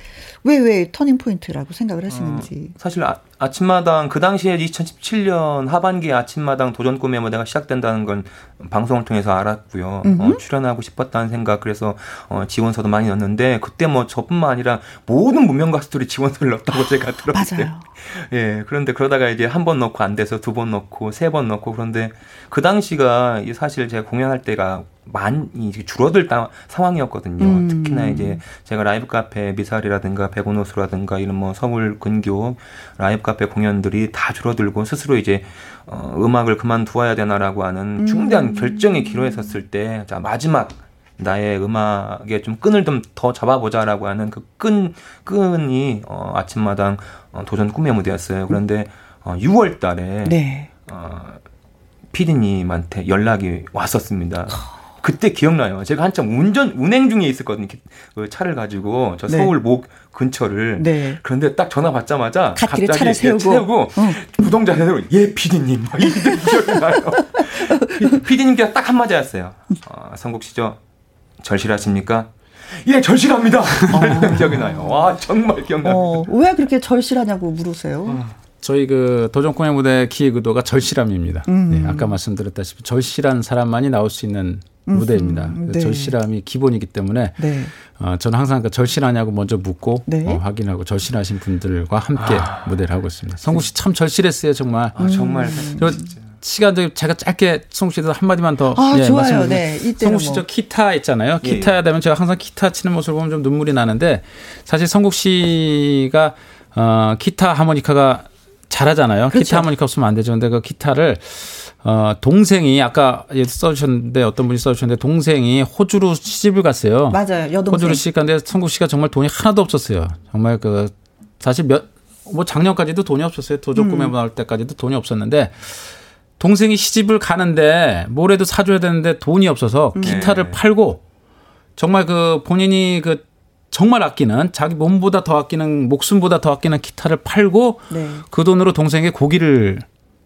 왜, 왜 터닝 포인트라고 생각을 하시는지. 어, 사실 아, 아침마당 그 당시에 2017년 하반기에 아침마당 도전 꿈의 무대가 시작된다는 건 방송을 통해서 알았고요. 어, 출연하고 싶었다는 생각 그래서 어, 지원서도 많이 넣었는데 그때 뭐 저뿐만 아니라 모든 무명 가수들이 지원서를 넣었다고 제가 들었어요. 맞아요. 예, 그런데 그러다가 이제 한 번 넣고 안 돼서 두 번 넣고 세 번 넣고 그런데 그 당시가 사실 제가 공연할 때가 많이 줄어들 다, 상황이었거든요. 음. 특히나 이제 제가 라이브 카페 미사리라든가 백운호수라든가 이런 뭐 서울 근교 라이브 카페 공연들이 다 줄어들고 스스로 이제 어, 음악을 그만두어야 되나라고 하는 음. 중대한 음. 결정의 기로에 섰을 때 자 마지막 나의 음악에 좀 끈을 좀 더 잡아보자라고 하는 그 끈 끈이 어, 아침마당 어, 도전 꿈의 무대였어요. 그런데 어, 6월 달에 네. 어, 피디님한테 연락이 왔었습니다. 그때 기억나요. 제가 한참 운전 운행 중에 있었거든요. 그 차를 가지고 저 네. 서울 목 근처를. 네. 그런데 딱 전화 받자마자 갑자기 차를 세우고, 세우고 어. 부동자에서 예 피디님 막 이게 기억나요. 피디님께서 딱 한마디 하셨어요. 어, 성국 씨죠 절실하십니까? 예, 절실합니다. 어. 기억이 나요. 와, 정말 기억나요. 어, 왜 그렇게 절실하냐고 물으세요? 어. 저희 그 도전 공연 무대 기획 의도가 절실함입니다. 음. 네, 아까 말씀드렸다시피 절실한 사람만이 나올 수 있는 무대입니다. 음, 네. 절실함이 기본이기 때문에 네. 어, 저는 항상 그 절실하냐고 먼저 묻고 네. 어, 확인하고 절실하신 분들과 함께 아. 무대를 하고 있습니다. 성국 씨 참 절실했어요 정말. 아, 정말. 저, 시간도 제가 짧게 성국 씨도 한 마디만 더 아, 예, 좋아요. 네. 성국 씨저 뭐. 기타 있잖아요. 예, 기타 예. 되면 제가 항상 기타 치는 모습을 보면 좀 눈물이 나는데 사실 성국 씨가 어, 기타 하모니카가 잘하잖아요. 그렇죠. 기타 하모니카 없으면 안 되죠. 근데 그 기타를 어, 동생이 아까 써주셨는데 어떤 분이 써주셨는데 동생이 호주로 시집을 갔어요. 맞아요. 여동생. 호주로 시집 갔는데 성국 씨가 정말 돈이 하나도 없었어요. 정말 그 사실 몇 뭐 작년까지도 돈이 없었어요. 도적 구매 음. 나올 때까지도 돈이 없었는데 동생이 시집을 가는데 뭐래도 사줘야 되는데 돈이 없어서 음. 기타를 네. 팔고 정말 그 본인이 그 정말 아끼는 자기 몸보다 더 아끼는 목숨보다 더 아끼는 기타를 팔고 네. 그 돈으로 동생에게 고기를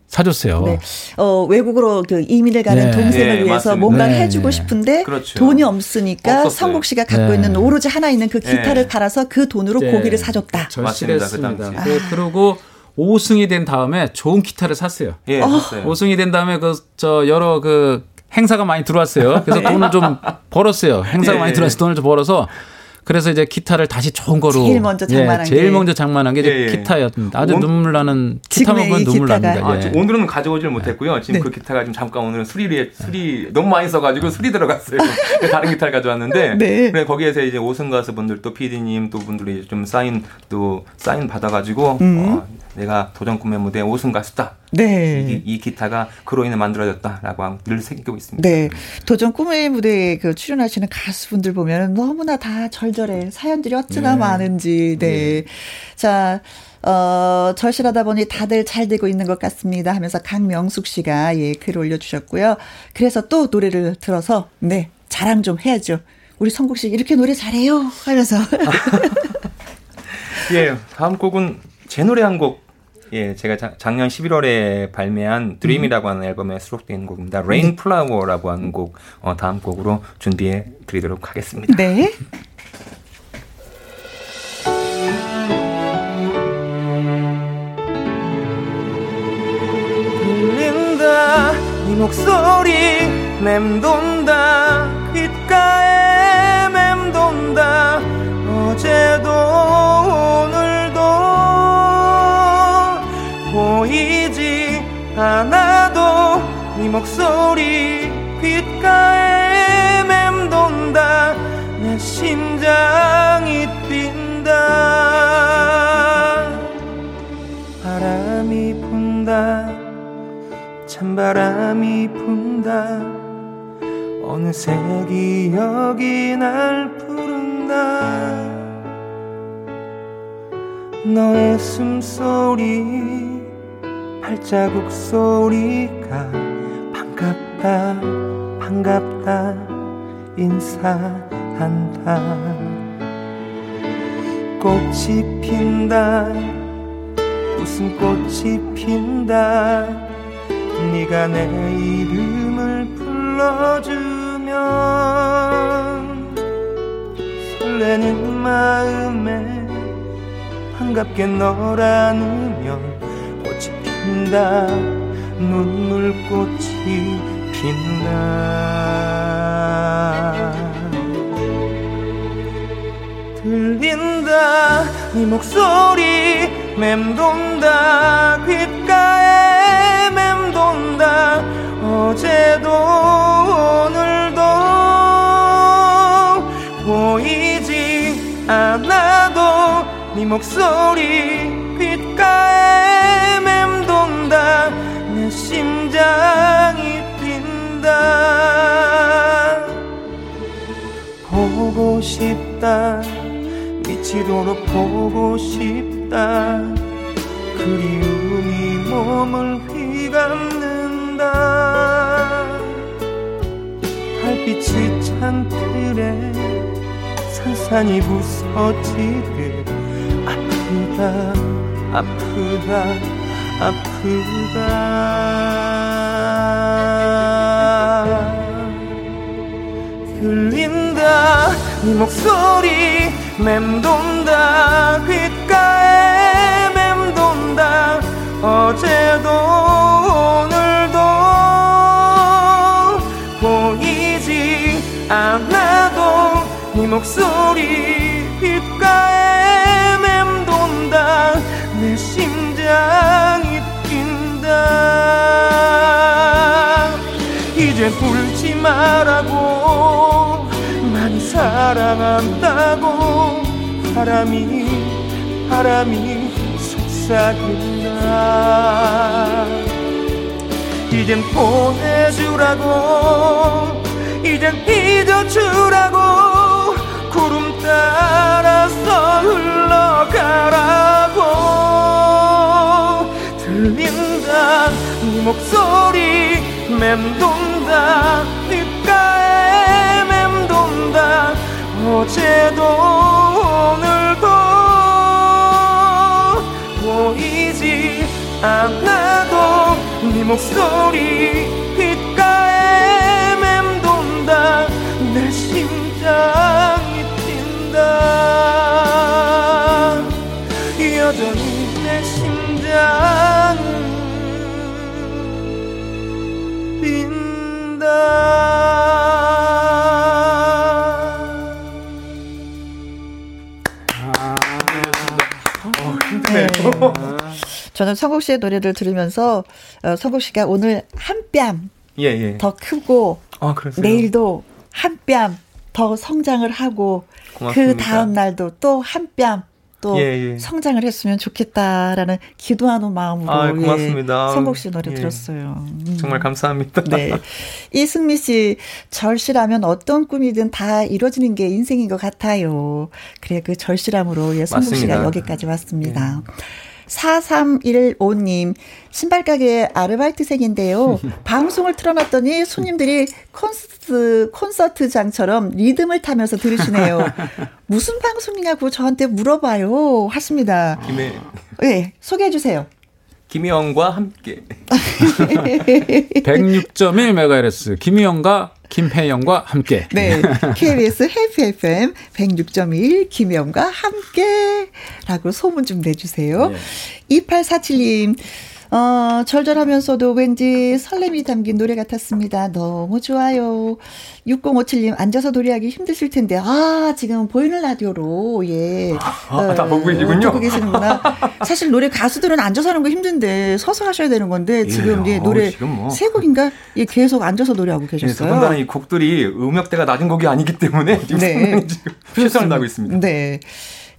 사줬어요. 네. 어, 외국으로 그 이민을 가는 네. 동생을 네, 위해서 뭔가를 네. 해주고 싶은데 그렇죠. 돈이 없으니까 없었어요. 성국 씨가 갖고 네. 있는 오로지 하나 있는 그 기타를 팔아서 그 돈으로 고기를 사줬다. 절실했습니다. 그 아. 그리고 5승이 된 다음에 좋은 기타를 샀어요. 예, 어. 5승이 된 다음에 그 저 여러 그 행사가 많이 들어왔어요. 그래서 돈을 좀 벌었어요. 행사가 예, 많이 들어와서 돈을 좀 벌어서 그래서 이제 기타를 다시 좋은 거로 제일 먼저 장만한 예, 제일 먼저 장만한 게 이제 예, 예. 기타였습니다. 아주 온, 눈물 나는 기타만 보면 눈물 납니다. 아, 예. 오늘은 가져오질 못했고요. 지금 네. 그 기타가 지금 잠깐 오늘은 수리에 수리 너무 많이 써가지고 수리 들어갔어요. 다른 기타를 가져왔는데 네. 그래 거기에서 이제 오승 가수분들 또 PD님 또 분들이 좀 사인 또 사인 받아가지고 음. 어, 내가 도전 꿈의 무대 오승 가수다. 네. 이, 이, 기타가 그로 인해 만들어졌다라고 늘 새기고 있습니다. 네. 도전 꿈의 무대에 그 출연하시는 가수분들 보면 너무나 다 절절해. 사연들이 어찌나 네. 많은지. 네. 네. 자, 어, 절실하다 보니 다들 잘 되고 있는 것 같습니다 하면서 강명숙 씨가 예, 글을 올려주셨고요. 그래서 또 노래를 들어서, 네, 자랑 좀 해야죠. 우리 성국 씨 이렇게 노래 잘해요 하면서. 예, 다음 곡은 제 노래 한 곡 예, 제가 자, 작년 11월에 발매한 Dream이라고 하는 앨범에 수록된 곡입니다. Rain Flower라고 하는 곡 어, 다음 곡으로 준비해 드리도록 하겠습니다. 네. 들린다 네 목소리 맴돈다 귓가에 맴돈다 어제도 오늘 않아도 네 목소리 귓가에 맴돈다. 내 심장이 뛴다. 바람이 분다. 찬바람이 분다. 어느새 기억이 날 부른다. 너의 숨소리 발자국 소리가 반갑다 반갑다 인사한다. 꽃이 핀다 무슨 꽃이 핀다. 네가 내 이름을 불러주면 설레는 마음에 반갑게 널 안으면 핀다. 눈물꽃이 핀다. 들린다. 네 목소리 맴돈다. 귓가에 맴돈다. 어제도 오늘도 보이지 않아도 네 목소리 귓가에 맴돈다 내 심장이 뛴다. 보고 싶다. 미치도록 보고 싶다. 그리움이 몸을 휘감는다. 달빛이 찬 틀에 산산이 부서지듯 아프다 아프다 아프다. 들린다. 네 목소리 맴돈다. 귓가에 맴돈다. 어제도 오늘도 보이지 않아도 네 목소리 귓가에 맴돈다 내 심장이 뛴다. 이제 울지 말라고 많이 사랑한다고 바람이 바람이 속삭인다. 이젠 보내주라고 이젠 잊어주라고 구름 따라서 흘러가라고 목소리 맴돈다. 귓가에 맴돈다. 어제도 오늘도 보이지 않아도 네 목소리 귓가에 맴돈다. 내 심장이 뛴다. 여전히 내 심장 저는 성국 씨의 노래를 들으면서 어, 성국 씨가 오늘 한 뺨더 예, 예. 크고 아, 내일도 한 뺨 더 성장을 하고. 그 다음 날도 또 한 뺨 또 예, 예. 성장을 했으면 좋겠다라는 기도하는 마음으로 아, 고맙습니다. 예, 성국 씨 노래 예. 들었어요. 음. 정말 감사합니다. 네. 이승미 씨 절실하면 어떤 꿈이든 다 이루어지는 게 인생인 것 같아요. 그래 그 절실함으로 예, 성국 씨가 여기까지 왔습니다. 예. 4315님, 신발가게 아르바이트생인데요. 방송을 틀어놨더니 손님들이 콘서트, 콘서트장처럼 리듬을 타면서 들으시네요. 무슨 방송이냐고 저한테 물어봐요. 하십니다. 김해. 네, 소개해주세요. 김희영과 함께. 106.1MHz 김희영과 김혜영과 함께. 네. KBS 해피 FM 106.1 김혜영과 함께 라고 소문 좀 내주세요. 네. 2847님. 어, 절절하면서도 왠지 설렘이 담긴 노래 같았습니다. 너무 좋아요. 6057님, 앉아서 노래하기 힘드실 텐데, 아, 지금 보이는 라디오로, 예. 아, 어, 다 보고 계시군요. 보고 계시는구나. 사실 노래 가수들은 앉아서 하는 거 힘든데, 서서 하셔야 되는 건데, 지금 예, 예 노래 어, 뭐. 세 곡인가? 예, 계속 앉아서 노래하고 계셨어요. 예, 더군다나 이 곡들이 음역대가 낮은 곡이 아니기 때문에 지금 네. 지금 실수를 나고 있습니다. 네.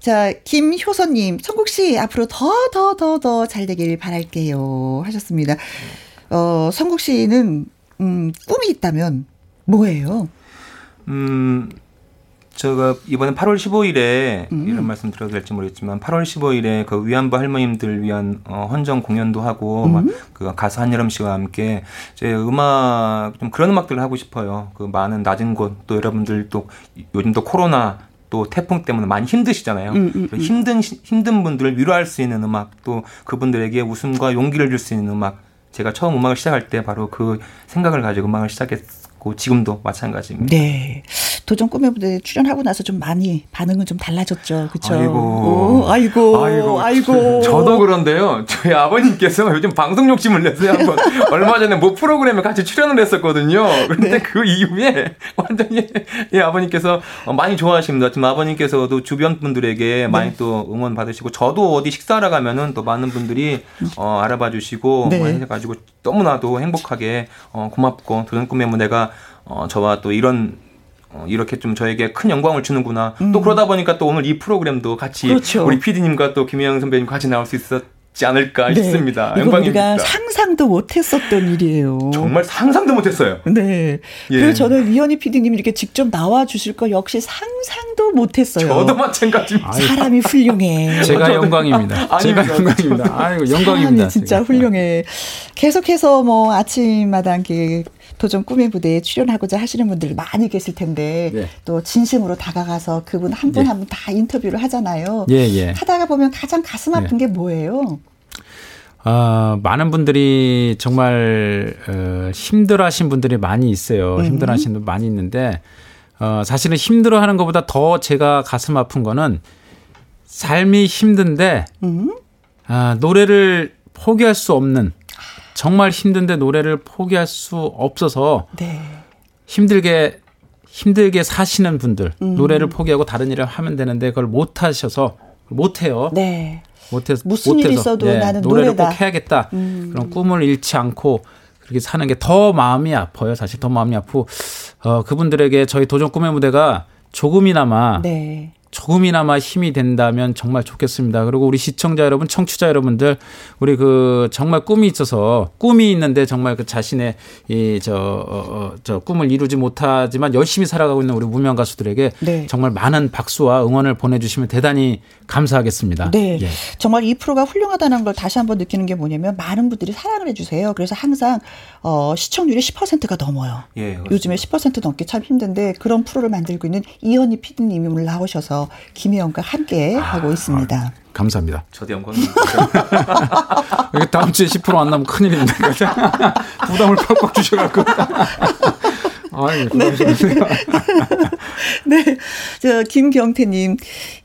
자, 김효선님, 천국 씨, 앞으로 더, 더, 더, 더 잘 되길 바랄게요. 하셨습니다. 어, 성국 씨는, 음, 꿈이 있다면 뭐예요? 음, 제가 이번에 8월 15일에 음. 이런 말씀 드려도 될지 모르겠지만 8월 15일에 그 위안부 할머님들 위한 어, 헌정 공연도 하고 음. 그 가수 한여름 씨와 함께 제 음악 좀 그런 음악들을 하고 싶어요. 그 많은 낮은 곳 또 여러분들 또 요즘 또 코로나 또 태풍 때문에 많이 힘드시잖아요. 음, 음, 음. 힘든 힘든 분들을 위로할 수 있는 음악 또 그분들에게 웃음과 용기를 줄 수 있는 음악 제가 처음 음악을 시작할 때 바로 그 생각을 가지고 음악을 시작했 고 지금도 마찬가지입니다. 네. 도전 꿈의 무대에 출연하고 나서 좀 많이 반응은 좀 달라졌죠. 그렇죠? 아이고. 아이고. 아이고. 아이고. 저도 그런데요. 저희 아버님께서 요즘 방송 욕심을 내세요. 한번 얼마 전에 뭐 프로그램에 같이 출연을 했었거든요. 그런데 네. 그 이후에 완전히 예, 아버님께서 많이 좋아하십니다. 지금 아버님께서도 주변 분들에게 많이 네. 또 응원 받으시고 저도 어디 식사하러 가면은 또 많은 분들이 어, 알아봐 주시고 네. 뭐 해가지고 너무나도 행복하게 어, 고맙고 도전 꿈의 무대가 어, 저와 또 이런 어, 이렇게 좀 저에게 큰 영광을 주는구나. 음. 또 그러다 보니까 또 오늘 이 프로그램도 같이 그렇죠. 우리 PD님과 또 김혜영 선배님 같이 나올 수 있었. 지 않을까 네. 싶습니다. 영광입니다. 우리가 상상도 못했었던 일이에요. 정말 상상도 못했어요. 네. 예. 그래서 저는 이현희 PD님이 이렇게 직접 나와 주실 거 역시 상상도 못했어요. 저도 마찬가지입니다. 사람이 훌륭해. 제가 영광입니다. 제가 영광입니다. 아이고 영광입니다. 진짜 제가. 훌륭해. 계속해서 뭐 아침마다 이렇게 도전 꿈의 무대에 출연하고자 하시는 분들 많이 계실 텐데 네. 또 진심으로 다가가서 그분 한 분 한 분다 예. 인터뷰를 하잖아요. 예, 예. 하다가 보면 가장 가슴 아픈 게 뭐예요? 어, 많은 분들이 정말 어, 힘들어하신 분들이 많이 있어요. 음. 힘들어하시는 분 많이 있는데 어, 사실은 힘들어하는 것보다 더 제가 가슴 아픈 거는 삶이 힘든데 음. 아, 노래를 포기할 수 없는 정말 힘든데 노래를 포기할 수 없어서 네. 힘들게 힘들게 사시는 분들 음. 노래를 포기하고 다른 일을 하면 되는데 그걸 못 하셔서 못 해요. 네. 못해서 무슨 일 있어도 네, 나는 노래를 노래다. 꼭 해야겠다. 음. 그런 꿈을 잃지 않고 그렇게 사는 게 더 마음이 아파요. 사실 더 마음이 아프고 어, 그분들에게 저희 도전 꿈의 무대가 조금이나마 네. 조금이나마 힘이 된다면 정말 좋겠습니다. 그리고 우리 시청자 여러분, 청취자 여러분들, 우리 그 정말 꿈이 있어서 꿈이 있는데 정말 그 자신의 이저 어, 어, 저 꿈을 이루지 못하지만 열심히 살아가고 있는 우리 무명 가수들에게 네. 정말 많은 박수와 응원을 보내주시면 대단히 감사하겠습니다. 네, 예. 정말 이 프로가 훌륭하다는 걸 다시 한번 느끼는 게 뭐냐면 많은 분들이 사랑을 해주세요. 그래서 항상 어, 시청률이 10%가 넘어요. 예, 요즘에 10% 넘기 참 힘든데 그런 프로를 만들고 있는 이현희 PD님이 오늘 나오셔서 김혜영과 함께 아, 하고 있습니다. 아, 감사합니다. 저도 영광입니다. 다음 주에 10%안 나면 큰일입니다. 부담을 팍팍 주셔갖고. 아유, 네. 네. 저, 김경태님.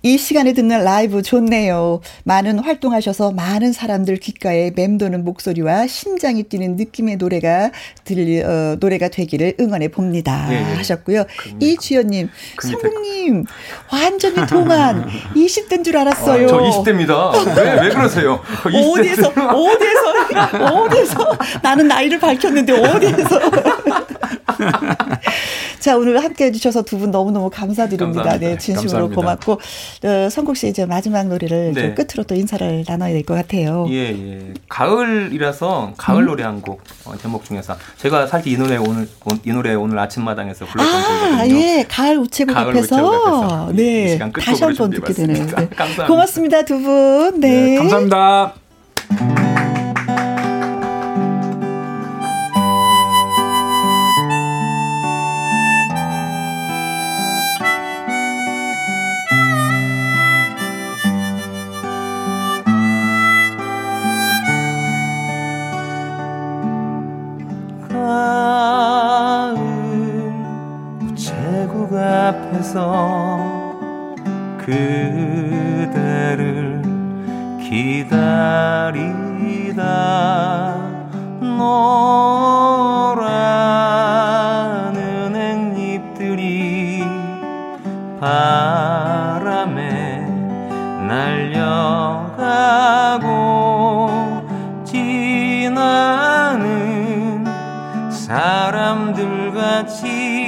이 시간에 듣는 라이브 좋네요. 많은 활동하셔서 많은 사람들 귓가에 맴도는 목소리와 심장이 뛰는 느낌의 노래가 들리, 어, 노래가 되기를 응원해 봅니다. 네, 네. 하셨고요. 이주연님. 성국님. 완전히 동안 20대인 줄 알았어요. 아, 저 20대입니다. 왜, 왜 그러세요? 20대. 어디에서, 어디에서, 어디에서 나는 나이를 밝혔는데 어디에서. 자, 오늘 함께 해주셔서 두 분 너무너무 감사드립니다. 감사합니다. 네, 진심으로 감사합니다. 고맙고, 어, 성국 씨 이제 마지막 노래를 네. 좀 끝으로 또 인사를 나눠야 될 것 같아요. 예, 예. 가을이라서 가을 음? 노래 한 곡 어, 제목 중에서 제가 사실 이 노래 오늘, 이 노래 오늘 아침마당에서 불렀던 아, 곡이거든요. 예, 가을 우체국 가을 앞에서. 우체국 앞에서. 네. 다시 한 번 듣게 되네요. 네. 감사합니다. 고맙습니다, 두 분. 네. 네 감사합니다. 그대를 기다리다 노란 은행잎들이 바람에 날려가고 지나는 사람들 같이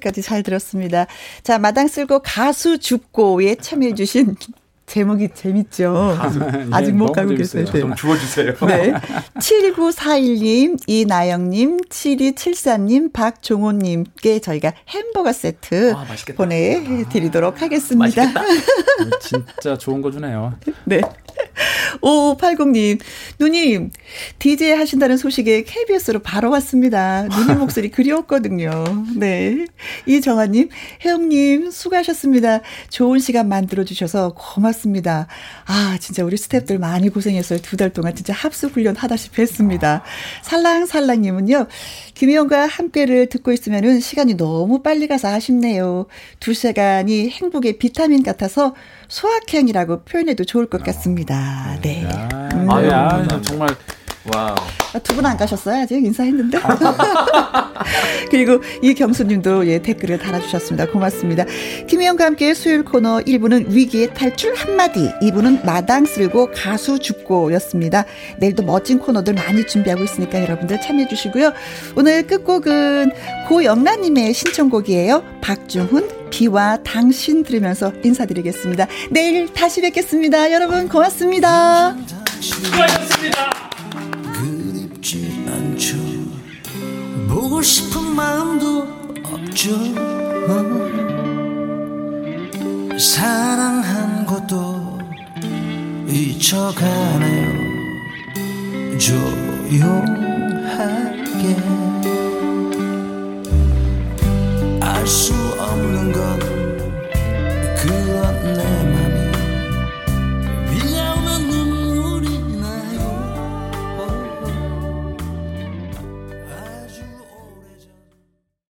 끝까지 잘 들었습니다. 자, 마당 쓸고 가수 죽고에 참여해주신 제목이 재밌죠. 아직 네, 못 가고 계세요. 네. 좀 주워주세요. 네. 7941님, 이나영님, 7274님, 박종호님께 저희가 햄버거 세트 아, 보내드리도록 하겠습니다. 진짜 좋은 거 주네요. 네. 5580님, 누님, DJ 하신다는 소식에 KBS로 바로 왔습니다. 누님 목소리 그리웠거든요. 네. 이정아님, 혜영님, 수고하셨습니다. 좋은 시간 만들어주셔서 고맙습니다. 아, 진짜 우리 스탭들 많이 고생했어요. 두 달 동안 진짜 합숙 훈련 하다시피 했습니다. 살랑살랑님은요, 김혜영과 함께를 듣고 있으면은 시간이 너무 빨리 가서 아쉽네요. 두 시간이 행복의 비타민 같아서 소확행이라고 표현해도 좋을 것 같습니다. 네. 음. 아유, 아유, 정말 와우. 아, 두분 안 가셨어요? 아직 인사했는데. 그리고 이경수님도 예, 댓글을 달아주셨습니다. 고맙습니다. 김혜영과 함께 수요일 코너 1부는 위기의 탈출 한마디, 2부는 마당 쓸고 가수 죽고 였습니다. 내일도 멋진 코너들 많이 준비하고 있으니까 여러분들 참여해주시고요. 오늘 끝곡은 고영란님의 신청곡이에요. 박중훈, 비와 당신 들으면서 인사드리겠습니다. 내일 다시 뵙겠습니다. 여러분 고맙습니다. 수고하셨습니다. 그립지 않죠. 보고 싶은 마음도 없죠. 어? 사랑한 것도 잊혀가네요. 조용하게. 알 수 없는 건 그렇네.